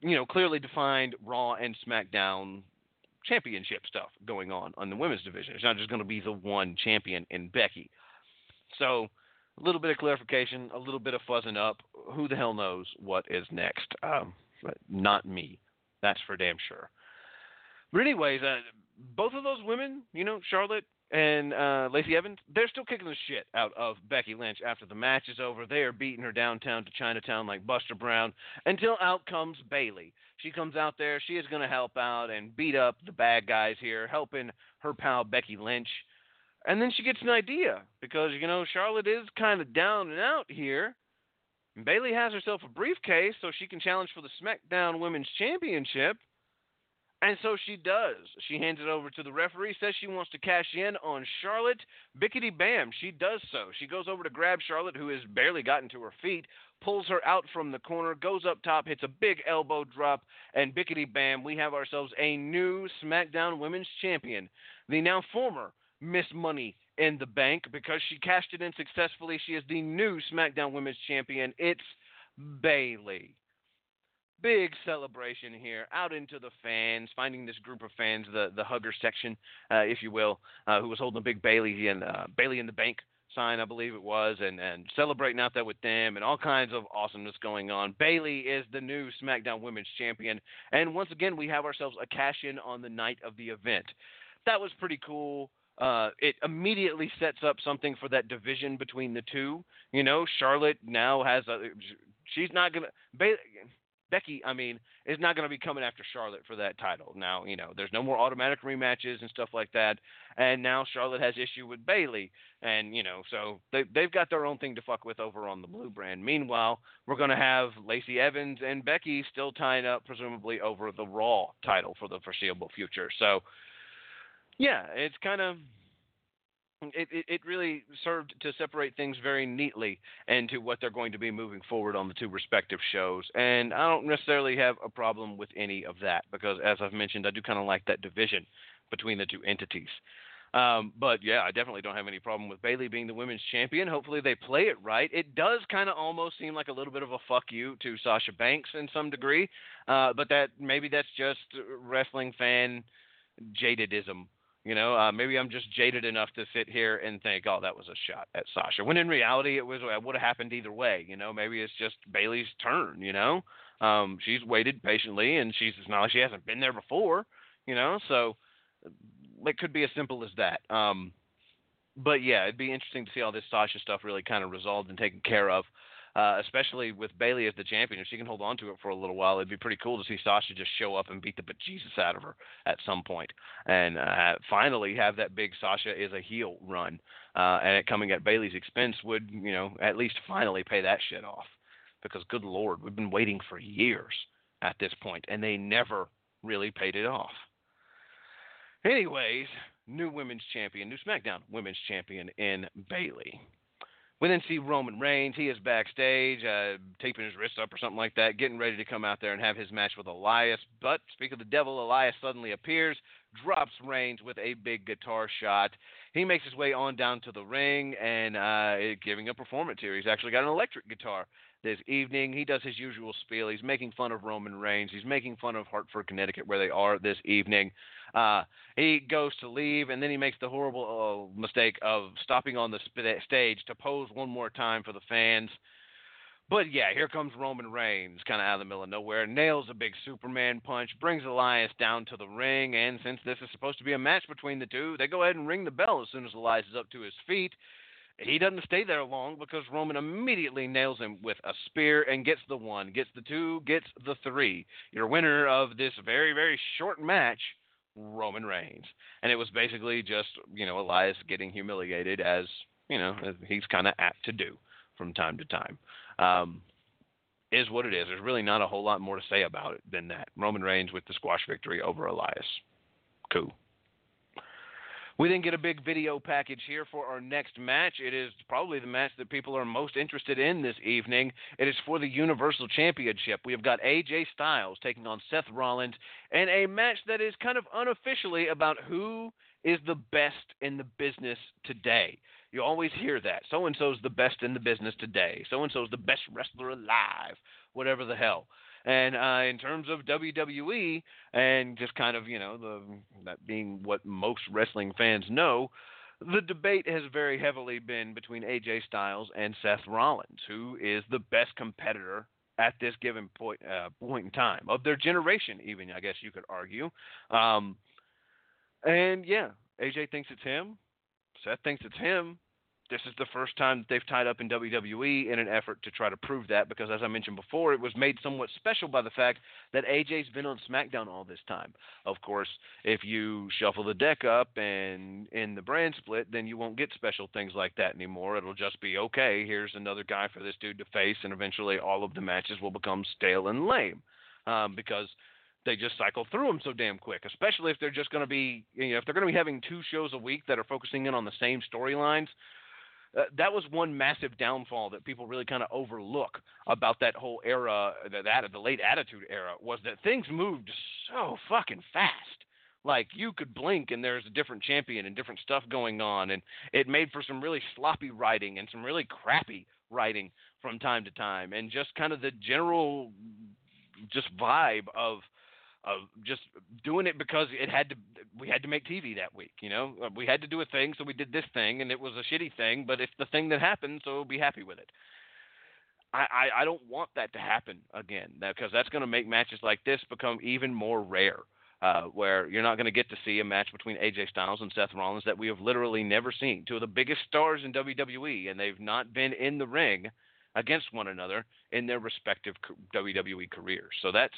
you know, clearly defined Raw and SmackDown championship stuff going on on the women's division. It's not just going to be the one champion in Becky. So a little bit of clarification, a little bit of fuzzing up. Who the hell knows what is next? Um, not me. That's for damn sure. But anyways, uh, both of those women, you know, Charlotte and uh, Lacey Evans, they're still kicking the shit out of Becky Lynch after the match is over. They are beating her downtown to Chinatown like Buster Brown until out comes Bayley. She comes out there. She is going to help out and beat up the bad guys here, helping her pal Becky Lynch. And then she gets an idea because, you know, Charlotte is kind of down and out here. And Bayley has herself a briefcase so she can challenge for the SmackDown Women's Championship. And so she does. She hands it over to the referee, says she wants to cash in on Charlotte. Bickety bam, she does so. She goes over to grab Charlotte, who has barely gotten to her feet, pulls her out from the corner, goes up top, hits a big elbow drop, and bickety bam, we have ourselves a new SmackDown Women's Champion. The now former Miss Money in the Bank, because she cashed it in successfully. She is the new SmackDown Women's Champion. It's Bayley big celebration here out into the fans, finding this group of fans, the the hugger section, uh, if you will, uh, who was holding a big Bayley and uh, Bayley in the bank sign, I believe it was, and and celebrating out there with them, and all kinds of awesomeness going on. Bayley is the new SmackDown Women's Champion, and once again we have ourselves a cash in on the night of the event. That was pretty cool. Uh, it immediately sets up something for that division between the two. You know, Charlotte now has a. She's not gonna. Bayley, Becky, I mean, is not going to be coming after Charlotte for that title. Now, you know, there's no more automatic rematches and stuff like that. And now Charlotte has issue with Bayley, and you know, so they they've got their own thing to fuck with over on the blue brand. Meanwhile, we're going to have Lacey Evans and Becky still tying up, presumably over the Raw title for the foreseeable future. So, yeah, it's kind of it, it, it, really served to separate things very neatly into what they're going to be moving forward on the two respective shows. And I don't necessarily have a problem with any of that because, as I've mentioned, I do kind of like that division between the two entities. Um, but yeah, I definitely don't have any problem with Bayley being the women's champion. Hopefully they play it right. It does kind of almost seem like a little bit of a fuck you to Sasha Banks in some degree, uh, but that maybe that's just wrestling fan jadedism you know, uh, maybe I'm just jaded enough to sit here and think, oh, that was a shot at Sasha. When in reality, it was it would have happened either way. You know, maybe it's just Bayley's turn. You know, um, she's waited patiently, and she's it's not like she hasn't been there before. You know, so it could be as simple as that. Um, but yeah, it'd be interesting to see all this Sasha stuff really kind of resolved and taken care of uh, especially with Bayley as the champion. If she can hold on to it for a little while, it'd be pretty cool to see Sasha just show up and beat the bejesus out of her at some point, and uh, finally have that big Sasha is a heel run, uh, and it coming at Bayley's expense would, you know, at least finally pay that shit off. Because good lord, we've been waiting for years at this point, and they never really paid it off. Anyways, new women's champion, new SmackDown women's champion in Bayley. We then see Roman Reigns. He is backstage, uh, taping his wrist up or something like that, getting ready to come out there and have his match with Elias. But speak of the devil, Elias suddenly appears, drops Reigns with a big guitar shot. He makes his way on down to the ring and uh, giving a performance here. He's actually got an electric guitar this evening. He does his usual spiel. He's making fun of Roman Reigns. He's making fun of Hartford, Connecticut, where they are this evening. Uh, he goes to leave, and then he makes the horrible uh, mistake of stopping on the sp- stage to pose one more time for the fans. But yeah, here comes Roman Reigns, kind of out of the middle of nowhere, nails a big Superman punch, brings Elias down to the ring, and since this is supposed to be a match between the two, they go ahead and ring the bell as soon as Elias is up to his feet. He doesn't stay there long because Roman immediately nails him with a spear and gets the one, gets the two, gets the three. Your winner of this very, very short match, Roman Reigns. And it was basically just, you know, Elias getting humiliated as, you know, he's kind of apt to do from time to time. Um, is what it is. There's really not a whole lot more to say about it than that. Roman Reigns with the squash victory over Elias. Cool. We then get a big video package here for our next match. It is probably the match that people are most interested in this evening. It is for the Universal Championship. We have got AJ Styles taking on Seth Rollins in a match that is kind of unofficially about who is the best in the business today. You always hear that. So and so's the best in the business today. So and so's the best wrestler alive. Whatever the hell. And uh, in terms of WWE and just kind of you know the that being what most wrestling fans know, the debate has very heavily been between AJ Styles and Seth Rollins, who is the best competitor at this given point uh, point in time of their generation, even I guess you could argue. Um, and yeah, AJ thinks it's him. Seth thinks it's him this is the first time that they've tied up in WWE in an effort to try to prove that because, as I mentioned before, it was made somewhat special by the fact that AJ's been on SmackDown all this time. Of course, if you shuffle the deck up and in the brand split, then you won't get special things like that anymore. It'll just be okay, here's another guy for this dude to face, and eventually all of the matches will become stale and lame um, because they just cycle through them so damn quick, especially if they're just going to be, you know, if they're going to be having two shows a week that are focusing in on the same storylines. Uh, that was one massive downfall that people really kind of overlook about that whole era, that, that the late Attitude era, was that things moved so fucking fast. Like you could blink and there's a different champion and different stuff going on, and it made for some really sloppy writing and some really crappy writing from time to time, and just kind of the general just vibe of of just doing it because it had to we had to make TV that week, you know. Uh, we had to do a thing, so we did this thing and it was a shitty thing, but it's the thing that happened, so we'll be happy with it. I, I, I don't want that to happen again because that's going to make matches like this become even more rare. Uh, where you're not going to get to see a match between AJ Styles and Seth Rollins that we have literally never seen. Two of the biggest stars in WWE, and they've not been in the ring against one another in their respective WWE careers. So that's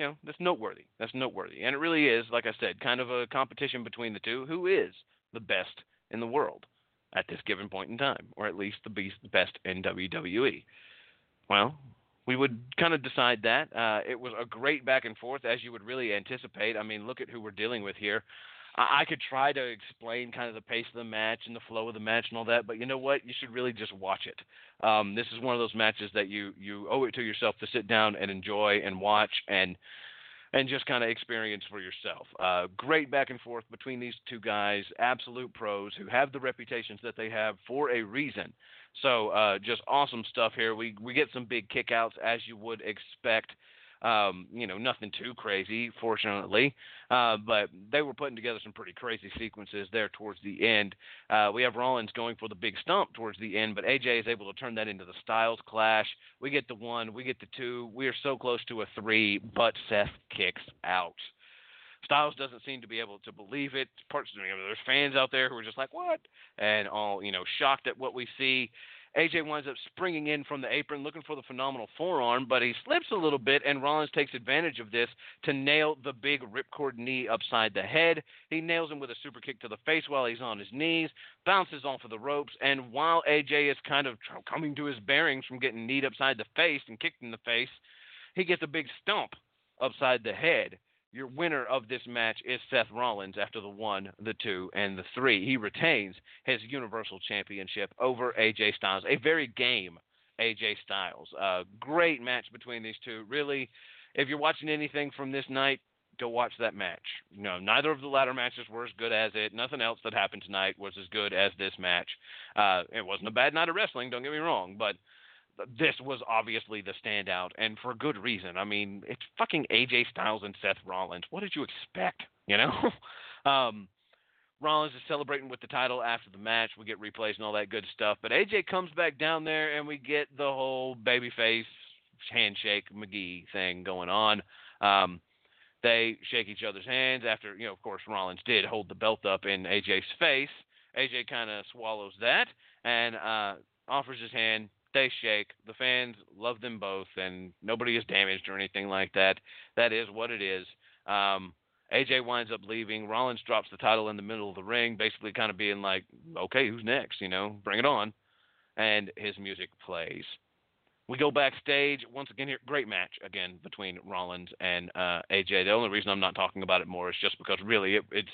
you know that's noteworthy. That's noteworthy, and it really is, like I said, kind of a competition between the two. Who is the best in the world at this given point in time, or at least the best in WWE? Well, we would kind of decide that. Uh, it was a great back and forth, as you would really anticipate. I mean, look at who we're dealing with here. I, I could try to explain kind of the pace of the match and the flow of the match and all that, but you know what? You should really just watch it. Um, this is one of those matches that you you owe it to yourself to sit down and enjoy and watch and and just kind of experience for yourself. Uh, great back and forth between these two guys, absolute pros who have the reputations that they have for a reason. So uh, just awesome stuff here. We we get some big kickouts as you would expect. Um, you know, nothing too crazy, fortunately, uh, but they were putting together some pretty crazy sequences there towards the end. Uh, we have Rollins going for the big stump towards the end, but AJ is able to turn that into the Styles clash. We get the one, we get the two. We are so close to a three, but Seth kicks out. Styles doesn't seem to be able to believe it. Parts, there's fans out there who are just like, "What?" and all you know, shocked at what we see. AJ winds up springing in from the apron looking for the phenomenal forearm, but he slips a little bit, and Rollins takes advantage of this to nail the big ripcord knee upside the head. He nails him with a super kick to the face while he's on his knees, bounces off of the ropes, and while AJ is kind of coming to his bearings from getting kneed upside the face and kicked in the face, he gets a big stump upside the head your winner of this match is Seth Rollins after the one, the two, and the three. He retains his Universal Championship over AJ Styles. A very game AJ Styles. Uh, great match between these two. Really, if you're watching anything from this night, go watch that match. You know, neither of the latter matches were as good as it. Nothing else that happened tonight was as good as this match. Uh, it wasn't a bad night of wrestling, don't get me wrong, but this was obviously the standout, and for good reason. I mean, it's fucking AJ Styles and Seth Rollins. What did you expect? You know, um, Rollins is celebrating with the title after the match. We get replays and all that good stuff. But AJ comes back down there, and we get the whole babyface handshake McGee thing going on. Um, they shake each other's hands after, you know, of course, Rollins did hold the belt up in AJ's face. AJ kind of swallows that and uh, offers his hand they shake. The fans love them both, and nobody is damaged or anything like that. That is what it is. Um, AJ winds up leaving. Rollins drops the title in the middle of the ring, basically kind of being like, okay, who's next? You know, bring it on. And his music plays. We go backstage. Once again, here, great match again between Rollins and uh, AJ. The only reason I'm not talking about it more is just because really it, it's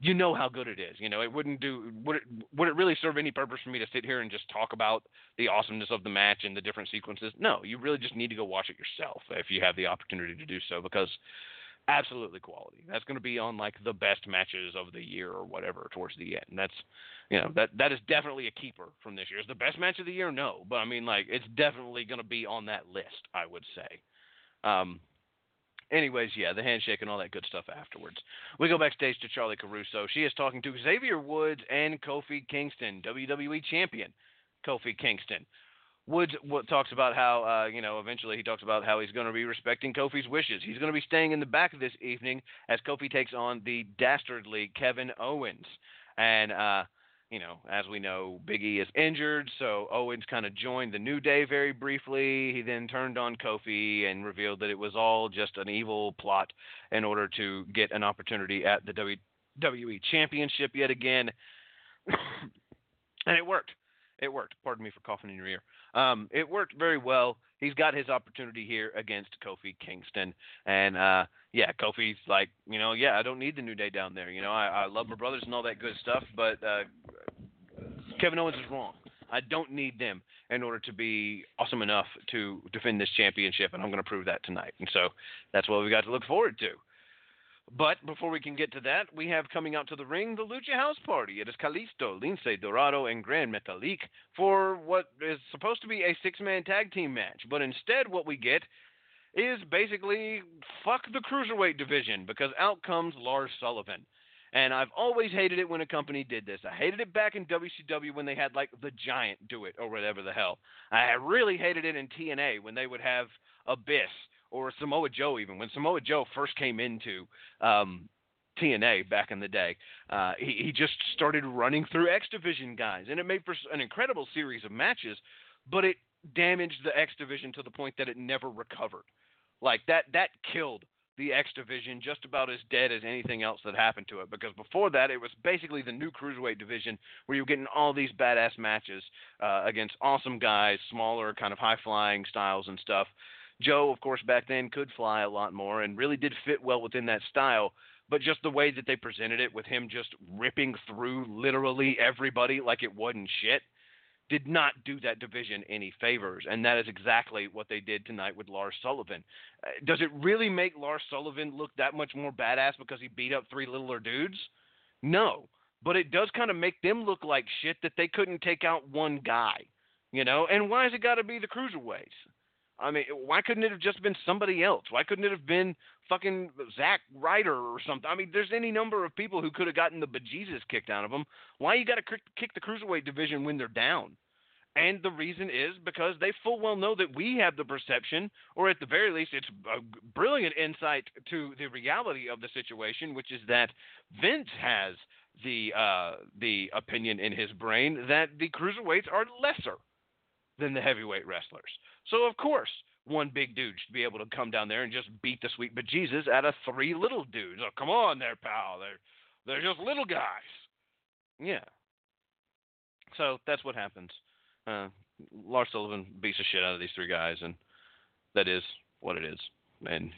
you know how good it is. You know, it wouldn't do would it would it really serve any purpose for me to sit here and just talk about the awesomeness of the match and the different sequences? No, you really just need to go watch it yourself if you have the opportunity to do so because absolutely quality. That's going to be on like the best matches of the year or whatever towards the end. That's you know, that that is definitely a keeper from this year. Is the best match of the year? No, but I mean like it's definitely going to be on that list, I would say. Um, anyways, yeah, the handshake and all that good stuff afterwards. We go backstage to Charlie Caruso. She is talking to Xavier Woods and Kofi Kingston, WWE champion Kofi Kingston. Woods talks about how, uh, you know, eventually he talks about how he's going to be respecting Kofi's wishes. He's going to be staying in the back of this evening as Kofi takes on the dastardly Kevin Owens. And, uh, you know, as we know, Biggie is injured, so Owens kind of joined the New Day very briefly. He then turned on Kofi and revealed that it was all just an evil plot in order to get an opportunity at the WWE Championship yet again. and it worked. It worked. Pardon me for coughing in your ear. Um, it worked very well. He's got his opportunity here against Kofi Kingston, and uh, yeah, Kofi's like, you know, yeah, I don't need the New Day down there. You know, I, I love my brothers and all that good stuff, but uh, Kevin Owens is wrong. I don't need them in order to be awesome enough to defend this championship, and I'm going to prove that tonight. And so that's what we got to look forward to. But before we can get to that, we have coming out to the ring the Lucha House Party. It is Kalisto, Lince Dorado, and Gran Metalik for what is supposed to be a six man tag team match. But instead, what we get is basically fuck the cruiserweight division because out comes Lars Sullivan. And I've always hated it when a company did this. I hated it back in WCW when they had like the Giant do it or whatever the hell. I really hated it in TNA when they would have Abyss or Samoa Joe even when Samoa Joe first came into um, TNA back in the day. Uh, he, he just started running through X Division guys, and it made for an incredible series of matches, but it damaged the X Division to the point that it never recovered. Like that, that killed the X Division just about as dead as anything else that happened to it. Because before that, it was basically the new cruiserweight division where you were getting all these badass matches uh, against awesome guys, smaller, kind of high flying styles and stuff. Joe, of course, back then could fly a lot more and really did fit well within that style. But just the way that they presented it with him just ripping through literally everybody like it wasn't shit did not do that division any favors. And that is exactly what they did tonight with Lars Sullivan. Uh, does it really make Lars Sullivan look that much more badass because he beat up three littler dudes? No. But it does kind of make them look like shit that they couldn't take out one guy. You know? And why has it got to be the cruiserweights? I mean, why couldn't it have just been somebody else? Why couldn't it have been fucking Zack Ryder or something? I mean, there's any number of people who could have gotten the bejesus kicked out of them. Why you got to kick the cruiserweight division when they're down? And the reason is because they full well know that we have the perception, or at the very least, it's a brilliant insight to the reality of the situation, which is that Vince has the uh, the opinion in his brain that the cruiserweights are lesser than the heavyweight wrestlers. So of course, one big dude should be able to come down there and just beat the sweet bejesus out of three little dudes. Oh, come on there, pal. They're they're just little guys. Yeah. So that's what happens. Uh, Lars Sullivan beats the shit out of these three guys, and that is what it is. And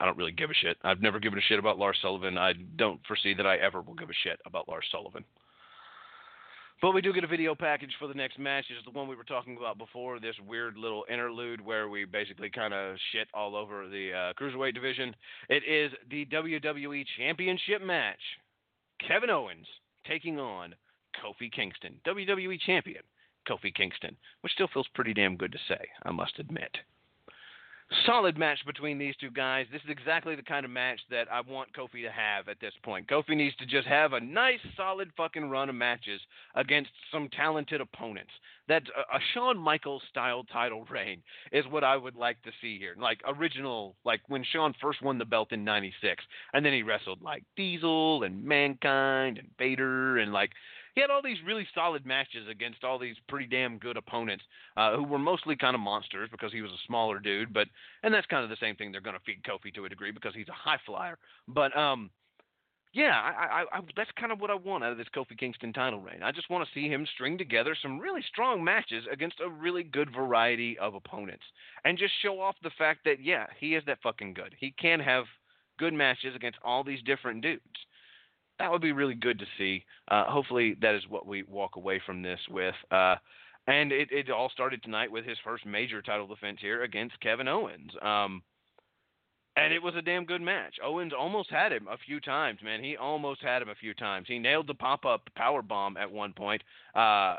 I don't really give a shit. I've never given a shit about Lars Sullivan. I don't foresee that I ever will give a shit about Lars Sullivan. But we do get a video package for the next match. It's the one we were talking about before. This weird little interlude where we basically kind of shit all over the uh, cruiserweight division. It is the WWE Championship match. Kevin Owens taking on Kofi Kingston, WWE Champion Kofi Kingston, which still feels pretty damn good to say, I must admit solid match between these two guys. This is exactly the kind of match that I want Kofi to have at this point. Kofi needs to just have a nice, solid fucking run of matches against some talented opponents. That a, a Shawn Michaels style title reign is what I would like to see here. Like original, like when Shawn first won the belt in '96, and then he wrestled like Diesel and Mankind and Vader and like he had all these really solid matches against all these pretty damn good opponents uh, who were mostly kind of monsters because he was a smaller dude. But and that's kind of the same thing they're going to feed Kofi to a degree because he's a high flyer. But um, yeah, I, I, I, that's kind of what I want out of this Kofi Kingston title reign. I just want to see him string together some really strong matches against a really good variety of opponents, and just show off the fact that yeah, he is that fucking good. He can have good matches against all these different dudes that would be really good to see. Uh, hopefully, that is what we walk away from this with. Uh, and it, it all started tonight with his first major title defense here against Kevin Owens. Um, and it was a damn good match. Owens almost had him a few times, man. He almost had him a few times. He nailed the pop up power bomb at one point. Uh,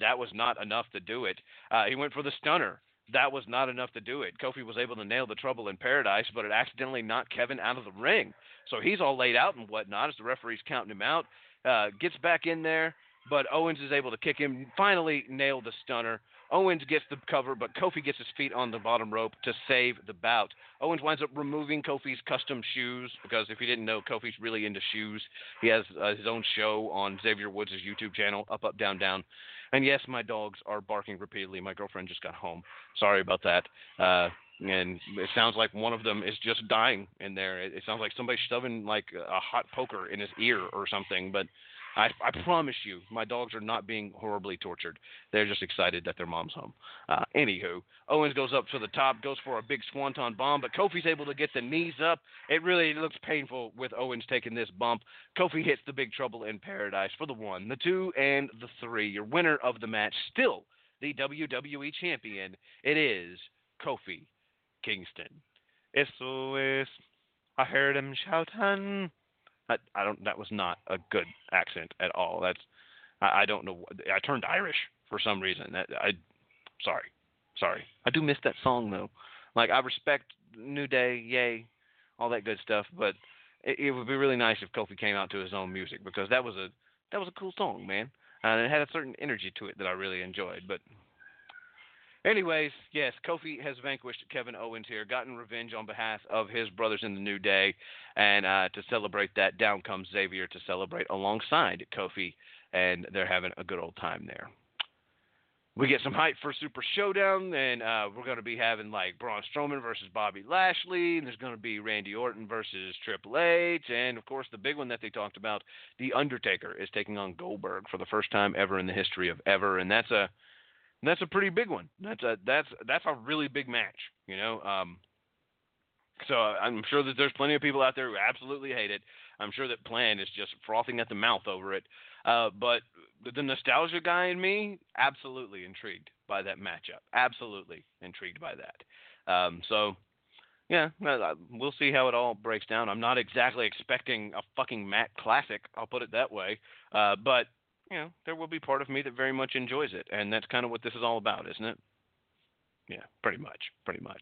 that was not enough to do it. Uh, he went for the stunner. That was not enough to do it. Kofi was able to nail the trouble in paradise, but it accidentally knocked Kevin out of the ring. So he's all laid out and whatnot as the referee's counting him out. Uh, gets back in there, but Owens is able to kick him. Finally, nailed the stunner. Owens gets the cover, but Kofi gets his feet on the bottom rope to save the bout. Owens winds up removing Kofi's custom shoes because if you didn't know, Kofi's really into shoes. He has uh, his own show on Xavier Woods' YouTube channel, Up Up Down Down. And yes, my dogs are barking repeatedly. My girlfriend just got home. Sorry about that. Uh, and it sounds like one of them is just dying in there. It, it sounds like somebody shoving like a hot poker in his ear or something. But I, I promise you, my dogs are not being horribly tortured. They're just excited that their mom's home. Uh, anywho, Owens goes up to the top, goes for a big swanton bomb, but Kofi's able to get the knees up. It really looks painful with Owens taking this bump. Kofi hits the big trouble in paradise for the one, the two, and the three. Your winner of the match, still the WWE champion. It is Kofi Kingston. SOS. I heard him shouting. I, I don't. That was not a good accent at all. That's. I, I don't know. I turned Irish for some reason. That I. Sorry, sorry. I do miss that song though. Like I respect New Day, yay, all that good stuff. But it, it would be really nice if Kofi came out to his own music because that was a that was a cool song, man. And it had a certain energy to it that I really enjoyed. But Anyways, yes, Kofi has vanquished Kevin Owens here, gotten revenge on behalf of his brothers in the New Day, and uh, to celebrate that, down comes Xavier to celebrate alongside Kofi, and they're having a good old time there. We get some hype for Super Showdown, and uh, we're going to be having like Braun Strowman versus Bobby Lashley, and there's going to be Randy Orton versus Triple H, and of course the big one that they talked about, The Undertaker is taking on Goldberg for the first time ever in the history of ever, and that's a and that's a pretty big one. That's a that's that's a really big match, you know. Um, so I'm sure that there's plenty of people out there who absolutely hate it. I'm sure that Plan is just frothing at the mouth over it. Uh, but the nostalgia guy in me, absolutely intrigued by that matchup. Absolutely intrigued by that. Um, so, yeah, we'll see how it all breaks down. I'm not exactly expecting a fucking Matt classic. I'll put it that way. Uh, but you know, there will be part of me that very much enjoys it, and that's kind of what this is all about, isn't it? Yeah, pretty much, pretty much.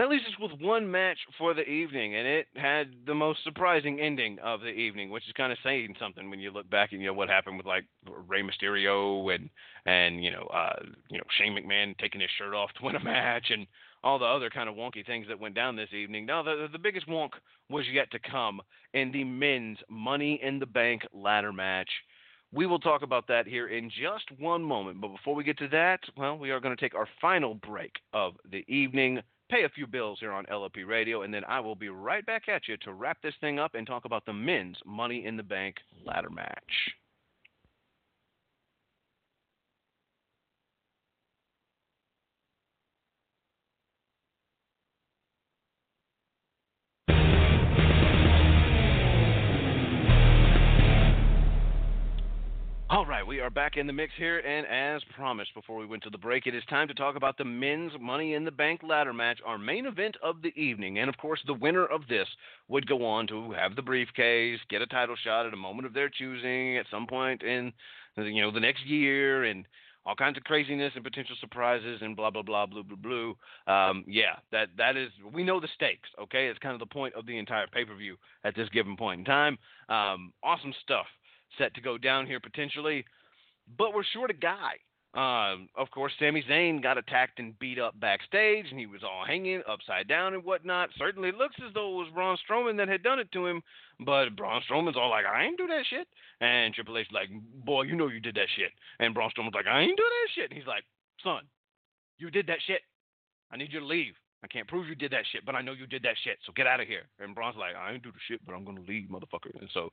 That leaves us with one match for the evening, and it had the most surprising ending of the evening, which is kind of saying something when you look back and you know what happened with like Rey Mysterio and and you know uh, you know Shane McMahon taking his shirt off to win a match and all the other kind of wonky things that went down this evening. Now the the biggest wonk was yet to come in the men's Money in the Bank ladder match. We will talk about that here in just one moment. But before we get to that, well, we are going to take our final break of the evening, pay a few bills here on LOP Radio, and then I will be right back at you to wrap this thing up and talk about the men's Money in the Bank ladder match. All right, we are back in the mix here, and as promised before we went to the break, it is time to talk about the men's Money in the Bank ladder match, our main event of the evening. And of course, the winner of this would go on to have the briefcase, get a title shot at a moment of their choosing at some point in, you know, the next year, and all kinds of craziness and potential surprises and blah blah blah blue blue blue. Um, yeah, that that is we know the stakes. Okay, it's kind of the point of the entire pay per view at this given point in time. Um, awesome stuff set to go down here potentially, but we're short a guy. Um, of course, Sami Zayn got attacked and beat up backstage, and he was all hanging upside down and whatnot. Certainly looks as though it was Braun Strowman that had done it to him, but Braun Strowman's all like, "I ain't do that shit," and Triple H like, "Boy, you know you did that shit," and Braun Strowman's like, "I ain't do that shit," and he's like, "Son, you did that shit. I need you to leave." I can't prove you did that shit, but I know you did that shit. So get out of here. And Braun's like, I ain't do the shit, but I'm gonna leave, motherfucker. And so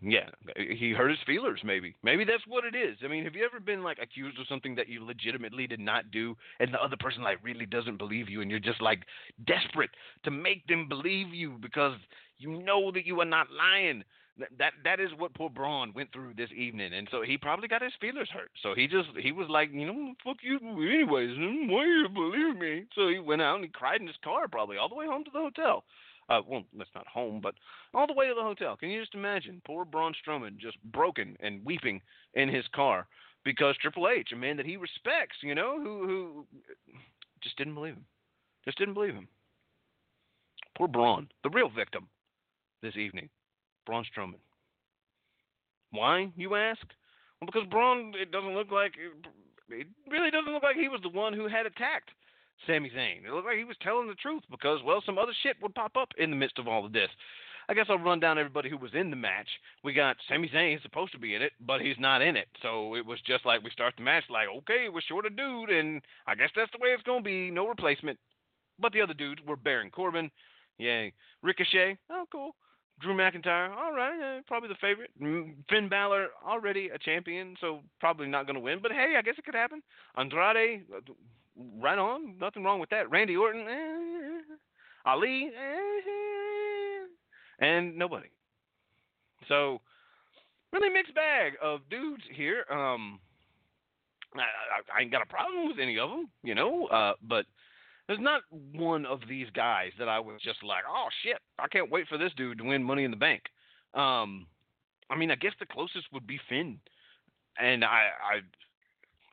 yeah, he hurt his feelers. Maybe, maybe that's what it is. I mean, have you ever been like accused of something that you legitimately did not do, and the other person like really doesn't believe you, and you're just like desperate to make them believe you because you know that you are not lying. That that, that is what poor Braun went through this evening, and so he probably got his feelers hurt. So he just he was like, you know, fuck you, anyways. Hmm, why you believe me? So he went out and he cried in his car, probably all the way home to the hotel. Uh, well, that's not home, but all the way to the hotel. Can you just imagine poor Braun Strowman just broken and weeping in his car because Triple H, a man that he respects, you know, who who just didn't believe him, just didn't believe him. Poor Braun, the real victim this evening, Braun Strowman. Why, you ask? Well, because Braun, it doesn't look like it really doesn't look like he was the one who had attacked Sami Zayn. It looked like he was telling the truth because, well, some other shit would pop up in the midst of all of this. I guess I'll run down everybody who was in the match. We got Sami Zayn supposed to be in it, but he's not in it. So it was just like we start the match like, okay, we're short a dude, and I guess that's the way it's gonna be. No replacement. But the other dudes were Baron Corbin, yay, Ricochet, oh cool, Drew McIntyre, all right, probably the favorite. Finn Balor, already a champion, so probably not going to win. But hey, I guess it could happen. Andrade, uh, right on, nothing wrong with that. Randy Orton, eh, Ali, eh, and nobody. So really mixed bag of dudes here. Um, I, I, I ain't got a problem with any of them, you know, uh, but there's not one of these guys that I was just like, oh shit, I can't wait for this dude to win Money in the Bank. Um, I mean, I guess the closest would be Finn, and I, I,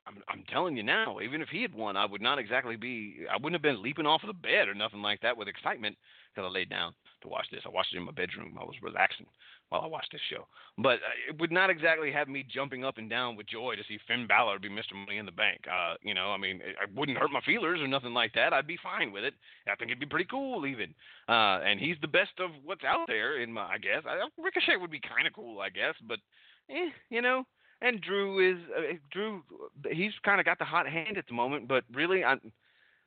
I'm, I'm telling you now, even if he had won, I would not exactly be, I wouldn't have been leaping off of the bed or nothing like that with excitement because I laid down to watch this. I watched it in my bedroom. I was relaxing while I watched this show. But uh, it would not exactly have me jumping up and down with joy to see Finn Balor be Mr. Money in the Bank. Uh, you know, I mean, it, it wouldn't hurt my feelers or nothing like that. I'd be fine with it. I think it'd be pretty cool even. Uh, and he's the best of what's out there in my, I guess. I, Ricochet would be kind of cool, I guess, but eh, you know. And Drew is uh, Drew. He's kind of got the hot hand at the moment, but really, I'm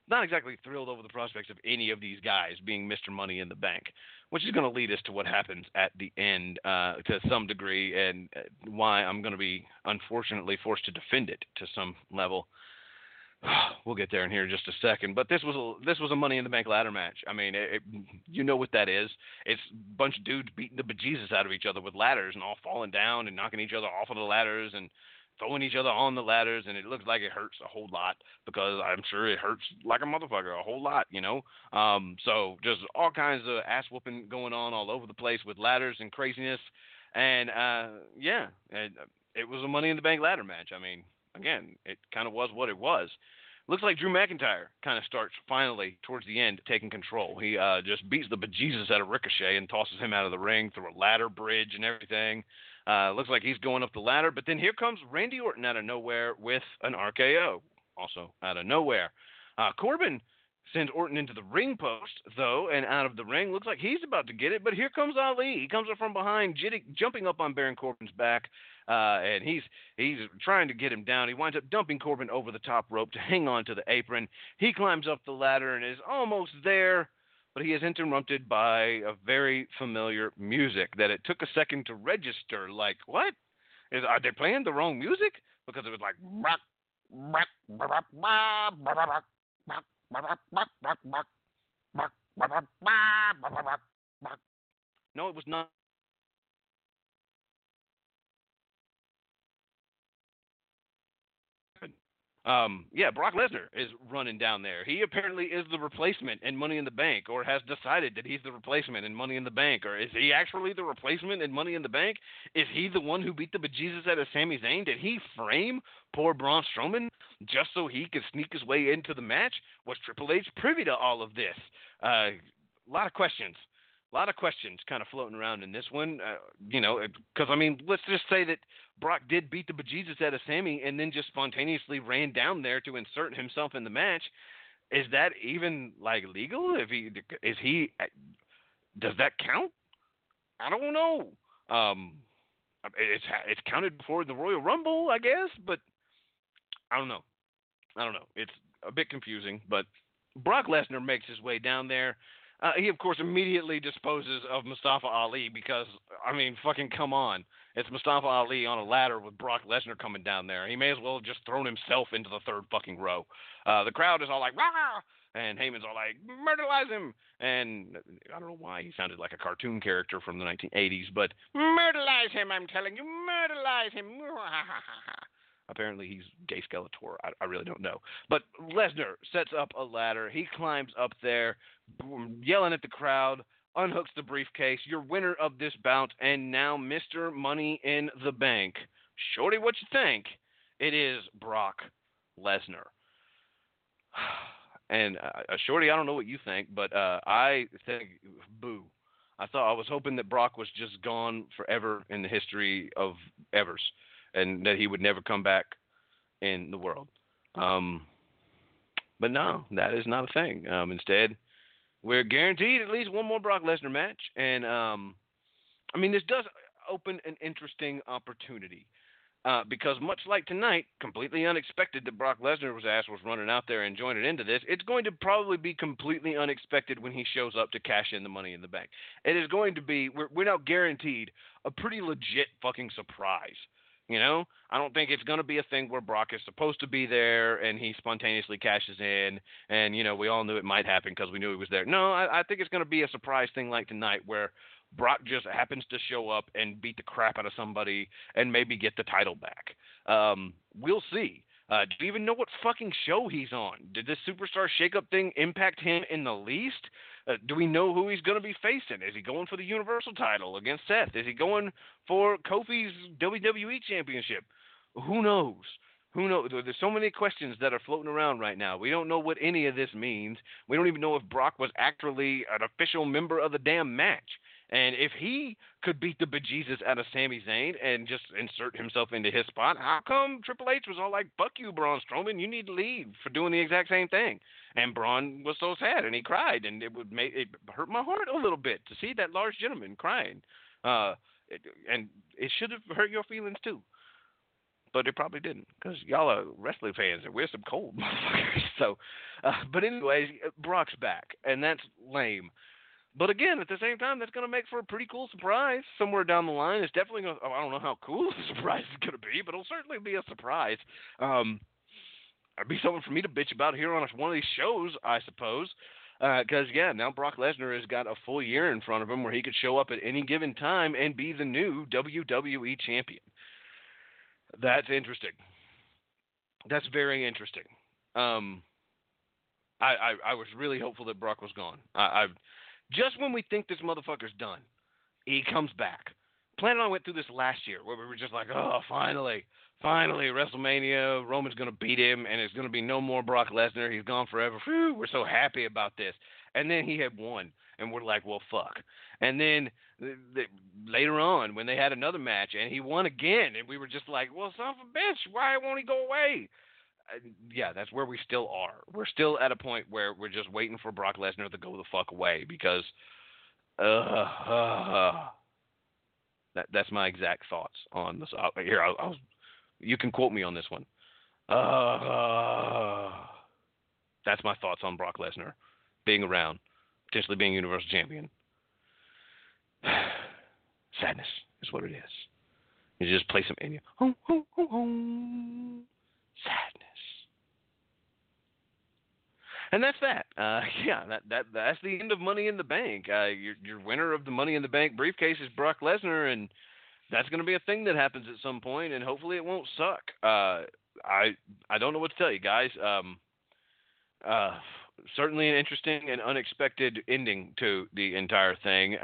not exactly thrilled over the prospects of any of these guys being Mr. Money in the Bank, which is going to lead us to what happens at the end uh, to some degree, and uh, why I'm going to be unfortunately forced to defend it to some level. We'll get there in here in just a second, but this was a, this was a Money in the Bank ladder match. I mean, it, it, you know what that is? It's a bunch of dudes beating the bejesus out of each other with ladders and all falling down and knocking each other off of the ladders and throwing each other on the ladders, and it looks like it hurts a whole lot because I'm sure it hurts like a motherfucker a whole lot, you know. Um, so just all kinds of ass whooping going on all over the place with ladders and craziness, and uh, yeah, it, it was a Money in the Bank ladder match. I mean, again, it kind of was what it was. Looks like Drew McIntyre kind of starts finally towards the end taking control. He uh, just beats the bejesus out of Ricochet and tosses him out of the ring through a ladder bridge and everything. Uh, looks like he's going up the ladder, but then here comes Randy Orton out of nowhere with an RKO, also out of nowhere. Uh, Corbin sends Orton into the ring post, though, and out of the ring. Looks like he's about to get it, but here comes Ali. He comes up from behind, jitty, jumping up on Baron Corbin's back, uh, and he's he's trying to get him down. He winds up dumping Corbin over the top rope to hang on to the apron. He climbs up the ladder and is almost there, but he is interrupted by a very familiar music that it took a second to register. Like, what? Is are they playing the wrong music? Because it was like no, it was not. Um, yeah, Brock Lesnar is running down there. He apparently is the replacement in Money in the Bank, or has decided that he's the replacement in Money in the Bank, or is he actually the replacement in Money in the Bank? Is he the one who beat the bejesus out of Sami Zayn? Did he frame poor Braun Strowman just so he could sneak his way into the match? Was Triple H privy to all of this? Uh, a lot of questions a lot of questions kind of floating around in this one. Uh, you know, because I mean, let's just say that Brock did beat the bejesus out of Sami and then just spontaneously ran down there to insert himself in the match. Is that even like legal? If he is he, does that count? I don't know. Um, it's it's counted before the Royal Rumble, I guess, but I don't know. I don't know. It's a bit confusing, but Brock Lesnar makes his way down there. Uh, he, of course, immediately disposes of Mustafa Ali because, I mean, fucking come on. It's Mustafa Ali on a ladder with Brock Lesnar coming down there. He may as well have just thrown himself into the third fucking row. Uh, the crowd is all like, rah! And Heyman's all like, murderize him! And I don't know why he sounded like a cartoon character from the 1980s, but murderize him, I'm telling you, murderize him! Apparently, he's gay Skeletor. I, I really don't know. But Lesnar sets up a ladder. He climbs up there, yelling at the crowd, unhooks the briefcase. You're winner of this bout, and now Mr. Money in the Bank. Shorty, what you think? It is Brock Lesnar. And uh, uh, Shorty, I don't know what you think, but uh, I think boo. I thought I was hoping that Brock was just gone forever in the history of Evers and that he would never come back in the world. Um, but no, that is not a thing. Um, instead, we're guaranteed at least one more Brock Lesnar match, and um, I mean this does open an interesting opportunity. Uh, because much like tonight, completely unexpected that Brock Lesnar's ass was running out there and joining into this. It's going to probably be completely unexpected when he shows up to cash in the Money in the Bank. It is going to be we're, we're now guaranteed a pretty legit fucking surprise. You know, I don't think it's going to be a thing where Brock is supposed to be there and he spontaneously cashes in, and you know we all knew it might happen because we knew he was there. No, I, I think it's going to be a surprise thing like tonight where Brock just happens to show up and beat the crap out of somebody and maybe get the title back. Um, we'll see. Uh, do you even know what fucking show he's on? Did this superstar shakeup thing impact him in the least? Uh, do we know who he's going to be facing? Is he going for the Universal title against Seth? Is he going for Kofi's WWE Championship? Who knows? Who knows? There's so many questions that are floating around right now. We don't know what any of this means. We don't even know if Brock was actually an official member of the damn match. And if he could beat the bejesus out of Sami Zayn and just insert himself into his spot, how come Triple H was all like, "Fuck you, Braun Strowman, you need to leave for doing the exact same thing"? And Braun was so sad and he cried, and it would make it hurt my heart a little bit to see that large gentleman crying. Uh, it, and it should have hurt your feelings too, but it probably didn't because y'all are wrestling fans and we're some cold motherfuckers. So, uh, but anyways, Brock's back, and that's lame. But again, at the same time, that's going to make for a pretty cool surprise somewhere down the line. It's definitely going. to I don't know how cool the surprise is going to be, but it'll certainly be a surprise. Um, it'd be something for me to bitch about here on one of these shows, I suppose. Because uh, yeah, now Brock Lesnar has got a full year in front of him where he could show up at any given time and be the new WWE champion. That's interesting. That's very interesting. Um, I, I, I was really hopeful that Brock was gone. I, I just when we think this motherfucker's done, he comes back. Planet and I went through this last year where we were just like, oh, finally, finally, WrestleMania, Roman's going to beat him, and it's going to be no more Brock Lesnar. He's gone forever. Whew, we're so happy about this. And then he had won, and we're like, well, fuck. And then the, the, later on, when they had another match, and he won again, and we were just like, well, son of a bitch, why won't he go away? Yeah, that's where we still are. We're still at a point where we're just waiting for Brock Lesnar to go the fuck away because uh, uh that that's my exact thoughts on this. Uh, here, I'll, I'll, you can quote me on this one. Uh, that's my thoughts on Brock Lesnar being around, potentially being Universal Champion. Sadness is what it is. You just play some in you. Sadness and that's that. Uh, yeah, that that that's the end of Money in the Bank. Uh, your your winner of the Money in the Bank briefcase is Brock Lesnar, and that's going to be a thing that happens at some point, and hopefully it won't suck. Uh, I I don't know what to tell you guys. Um, uh, certainly an interesting and unexpected ending to the entire thing.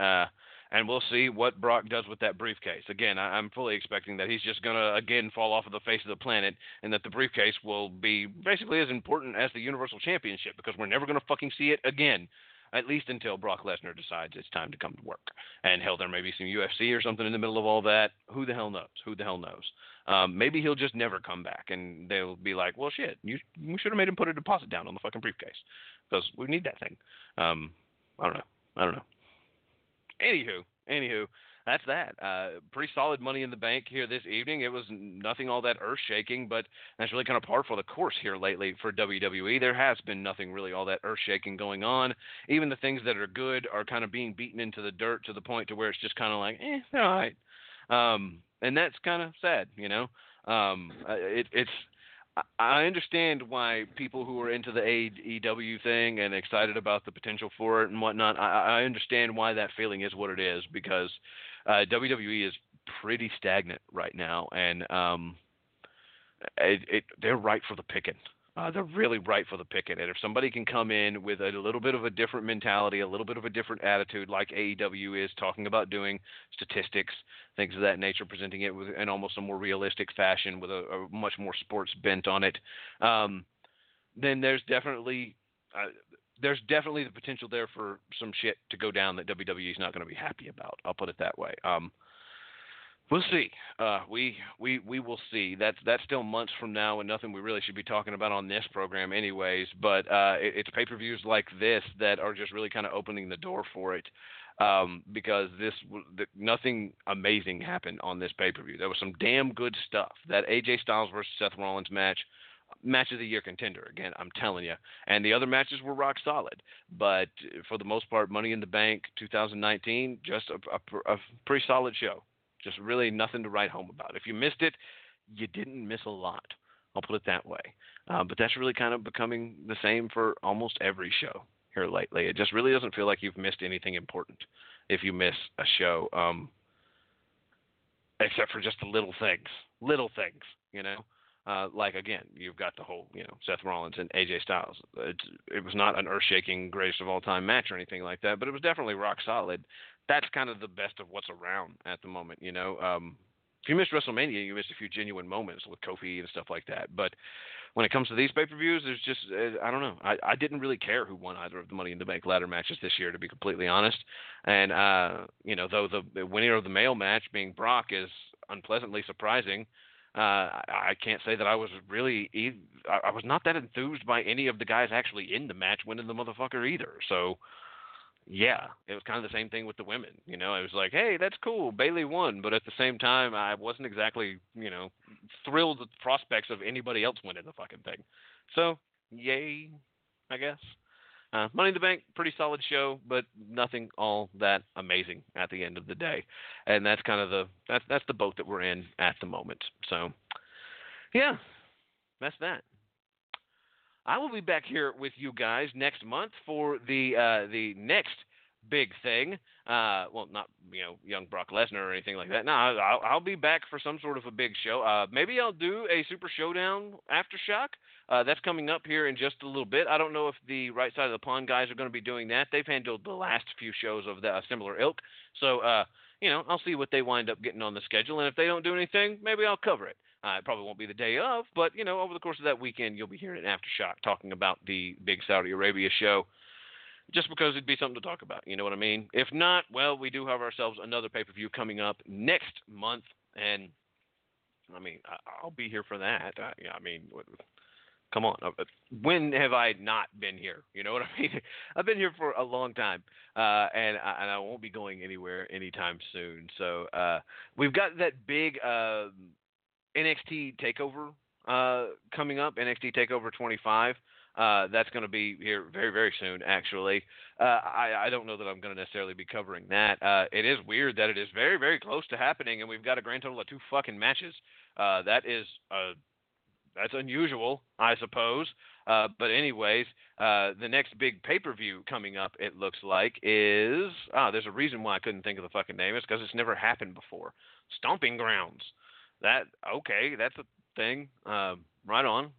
And we'll see what Brock does with that briefcase. Again, I, am fully expecting that he's just going to again fall off of the face of the planet, and that the briefcase will be basically as important as the Universal Championship because we're never going to fucking see it again. At least until Brock Lesnar decides it's time to come to work. And hell, there may be some UFC or something in the middle of all that. Who the hell knows? Who the hell knows? Um, maybe he'll just never come back, and they'll be like, "Well, shit, you we should have made him put a deposit down on the fucking briefcase because we need that thing." Um, I don't know. I don't know. Anywho, anywho, that's that. Uh, pretty solid money in the bank here this evening. It was nothing all that earth shaking, but that's really kind of par for the course here lately for WWE. There has been nothing really all that earth shaking going on. Even the things that are good are kind of being beaten into the dirt to the point to where it's just kind of like, eh, they're all right. Um, and that's kind of sad, you know. Um, uh, it, it's I understand why people who are into the AEW thing and excited about the potential for it and whatnot. I, I understand why that feeling is what it is because uh, WWE is pretty stagnant right now, and um, it, it, they're right for the picking. Uh, they're really right for the picking. And if somebody can come in with a little bit of a different mentality, a little bit of a different attitude, like AEW is talking about doing, statistics, things of that nature, presenting it with, in almost a more realistic fashion with a, a much more sports bent on it, um, then there's definitely uh, there's definitely the potential there for some shit to go down that WWE is not going to be happy about. I'll put it that way. Um, We'll see. Uh, we we we will see. That's that's still months from now, and nothing we really should be talking about on this program, anyways. But uh, it, it's pay per views like this that are just really kind of opening the door for it, um, because this the, nothing amazing happened on this pay per view. There was some damn good stuff. That AJ Styles versus Seth Rollins match, match of the year contender. Again, I'm telling you. And the other matches were rock solid. But for the most part, Money in the Bank 2019, just a, a, a pretty solid show. Just really nothing to write home about. If you missed it, you didn't miss a lot. I'll put it that way. Uh, but that's really kind of becoming the same for almost every show here lately. It just really doesn't feel like you've missed anything important if you miss a show, um, except for just the little things, little things, you know. Uh, like again, you've got the whole, you know, Seth Rollins and AJ Styles. It's, it was not an earth-shaking greatest of all time match or anything like that, but it was definitely rock solid that's kind of the best of what's around at the moment. You know, um, if you missed WrestleMania, you missed a few genuine moments with Kofi and stuff like that. But when it comes to these pay per views, there's just uh, I don't know. I, I didn't really care who won either of the Money in the Bank ladder matches this year, to be completely honest. And uh, you know, though the, the winner of the male match being Brock is unpleasantly surprising. Uh, I can't say that I was really. I was not that enthused by any of the guys actually in the match winning the motherfucker either. So, yeah, it was kind of the same thing with the women. You know, I was like, hey, that's cool, Bayley won, but at the same time, I wasn't exactly, you know, thrilled with the prospects of anybody else winning the fucking thing. So, yay, I guess. Uh, Money in the Bank, pretty solid show, but nothing all that amazing at the end of the day, and that's kind of the that's that's the boat that we're in at the moment. So, yeah, that's that. I will be back here with you guys next month for the uh, the next big thing. Uh, well, not you know young Brock Lesnar or anything like that. No, I'll, I'll be back for some sort of a big show. Uh, maybe I'll do a Super Showdown aftershock. Uh, that's coming up here in just a little bit. I don't know if the right side of the pond guys are going to be doing that. They've handled the last few shows of the similar ilk, so uh, you know I'll see what they wind up getting on the schedule, and if they don't do anything, maybe I'll cover it. Uh, it probably won't be the day of, but you know, over the course of that weekend, you'll be hearing an aftershock talking about the big Saudi Arabia show, just because it'd be something to talk about. You know what I mean? If not, well, we do have ourselves another pay per view coming up next month, and I mean, I, will be here for that. I, I mean, come on, uh, when have I not been here? You know what I mean? I've been here for a long time, uh, and I, and I won't be going anywhere anytime soon. So uh, we've got that big. Uh, NXT Takeover uh, coming up, NXT Takeover 25. Uh, that's going to be here very, very soon, actually. Uh, I, I don't know that I'm going to necessarily be covering that. Uh, it is weird that it is very, very close to happening, and we've got a grand total of two fucking matches. Uh, that is uh, that's unusual, I suppose. But anyways, the next big pay-per-view coming up, it looks like, is ah, there's a reason why I couldn't think of the fucking name. It's because it's never happened before. Stomping Grounds that okay, that's a thing. Right on.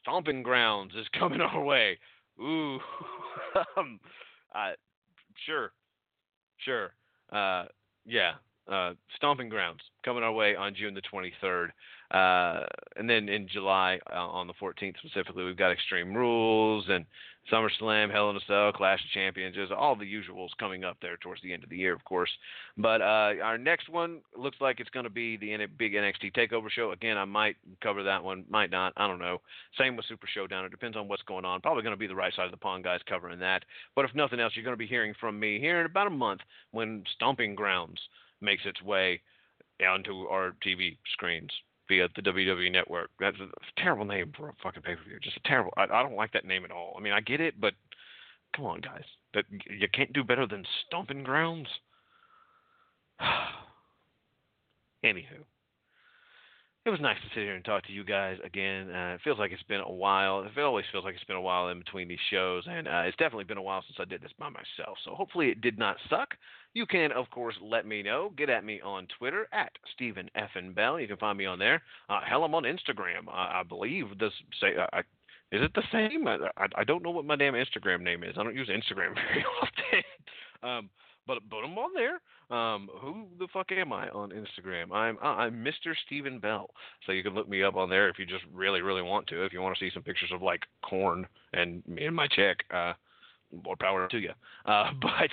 Stomping Grounds is coming our way. Ooh, um, uh, sure, sure. Uh, yeah, uh, Stomping Grounds coming our way on June the 23rd. Uh, and then in July, uh, on the 14th specifically, we've got Extreme Rules and SummerSlam, Hell in a Cell, Clash of Champions, just all the usuals coming up there towards the end of the year, of course. But uh, our next one looks like it's going to be the big NXT Takeover show. Again, I might cover that one, might not. I don't know. Same with Super Showdown. It depends on what's going on. Probably going to be the right side of the pond guys covering that. But if nothing else, you're going to be hearing from me here in about a month when Stomping Grounds makes its way onto our TV screens via the WWE Network. That's a terrible name for a fucking pay per view. Just a terrible. I, I don't like that name at all. I mean, I get it, but come on, guys. That you can't do better than Stomping Grounds. Anywho, it was nice to sit here and talk to you guys again. Uh, it feels like it's been a while. It always feels like it's been a while in between these shows, and uh, it's definitely been a while since I did this by myself. So hopefully it did not suck. You can, of course, let me know. Get at me on Twitter at Steven Effin Bell. You can find me on there. Uh, hell, I'm on Instagram. I, I believe this say. I, is it the same? I, I, don't know what my damn Instagram name is. I don't use Instagram very often. um, but but I'm on there. Um, who the fuck am I on Instagram? I'm uh, I'm Mr. Steven Bell. So you can look me up on there if you just really really want to. If you want to see some pictures of like corn and me and my check, uh, more power to you. Uh, but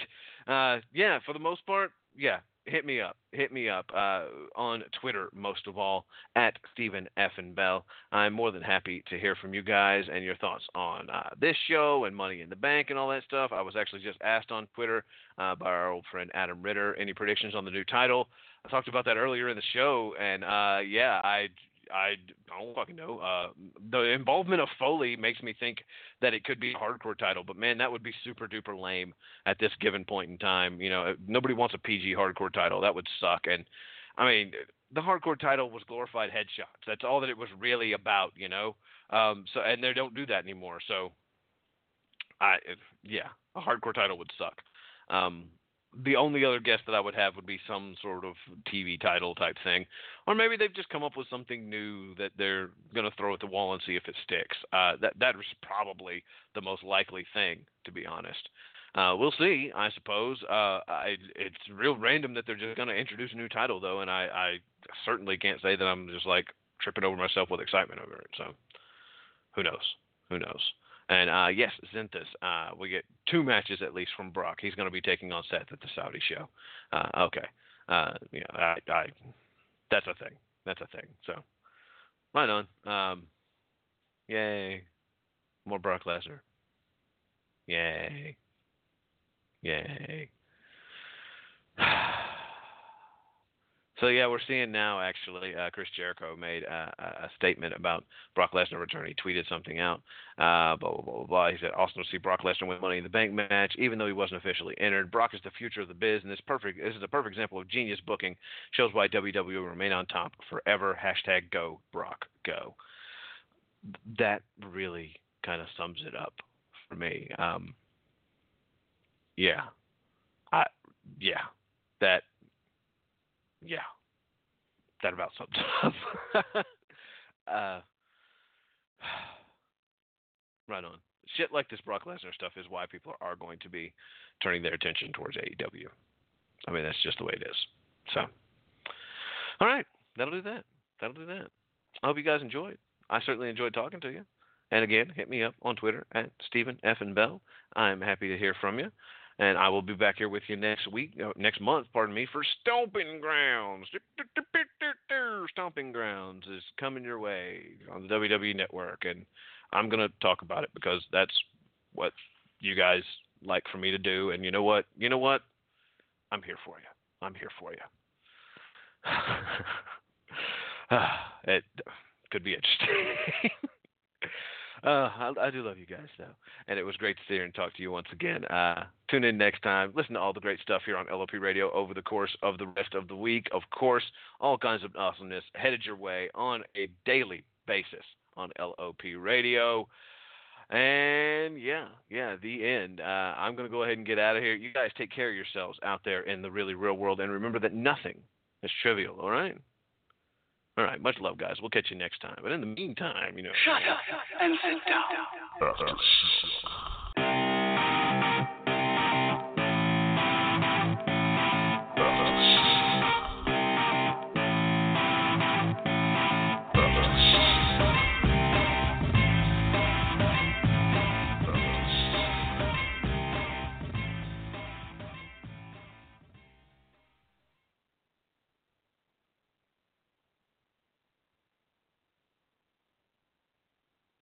uh, yeah, for the most part, yeah, hit me up. Hit me up uh, on Twitter, most of all, at Steven F. and Bell. I'm more than happy to hear from you guys and your thoughts on uh, this show and Money in the Bank and all that stuff. I was actually just asked on Twitter uh, by our old friend Adam Ritter any predictions on the new title. I talked about that earlier in the show, and uh, yeah, I I don't fucking know. Uh, the involvement of Foley makes me think that it could be a hardcore title, but man, that would be super duper lame at this given point in time. You know, nobody wants a PG hardcore title. That would suck. And I mean, the hardcore title was glorified headshots. That's all that it was really about. You know, um, so and they don't do that anymore. So, I yeah, a hardcore title would suck. Um, the only other guess that I would have would be some sort of TV title type thing, or maybe they've just come up with something new that they're going to throw at the wall and see if it sticks. Uh, that that is probably the most likely thing, to be honest. Uh, we'll see, I suppose. Uh, I, it's real random that they're just going to introduce a new title, though, and I, I certainly can't say that I'm just like tripping over myself with excitement over it. So, who knows? Who knows? And uh, yes, Zenthus, uh, we get two matches at least from Brock. He's going to be taking on Seth at the Saudi show. Uh, okay, uh, I, I, that's a thing. That's a thing. So, right on. Um, yay, more Brock Lesnar. Yay, yay. So yeah, we're seeing now actually. Uh, Chris Jericho made a, a, statement about Brock Lesnar returning. He tweeted something out. Uh, blah, blah blah blah He said Austin will see Brock Lesnar win Money in the Bank match, even though he wasn't officially entered. Brock is the future of the biz, and this perfect. This is a perfect example of genius booking. Shows why WWE will remain on top forever. Hashtag Go Brock Go. That really kind of sums it up for me. Um, yeah, I yeah that yeah, that about sums up. uh, right on. Shit like this Brock Lesnar stuff is why people are going to be turning their attention towards AEW. I mean, that's just the way it is. So, all right, that'll do that. That'll do that. I hope you guys enjoyed. I certainly enjoyed talking to you. And again, hit me up on Twitter at Steven F. and Bell. I'm happy to hear from you. And I will be back here with you next week, uh, next month, pardon me, for Stomping Grounds. Stomping Grounds is coming your way on the WWE Network. And I'm going to talk about it because that's what you guys like for me to do. And you know what? You know what? I'm here for you. I'm here for you. it could be interesting. Uh, I, I, do love you guys, though. And it was great to sit here and talk to you once again. Uh, tune in next time. Listen to all the great stuff here on LOP Radio over the course of the rest of the week. Of course, all kinds of awesomeness headed your way on a daily basis on LOP Radio. And yeah, yeah, the end. Uh, I'm going to go ahead and get out of here. You guys take care of yourselves out there in the really real world. And remember that nothing is trivial, all right? All right. Much love, guys. We'll catch you next time. But in the meantime, you know. Shut up and sit down. Uh-huh.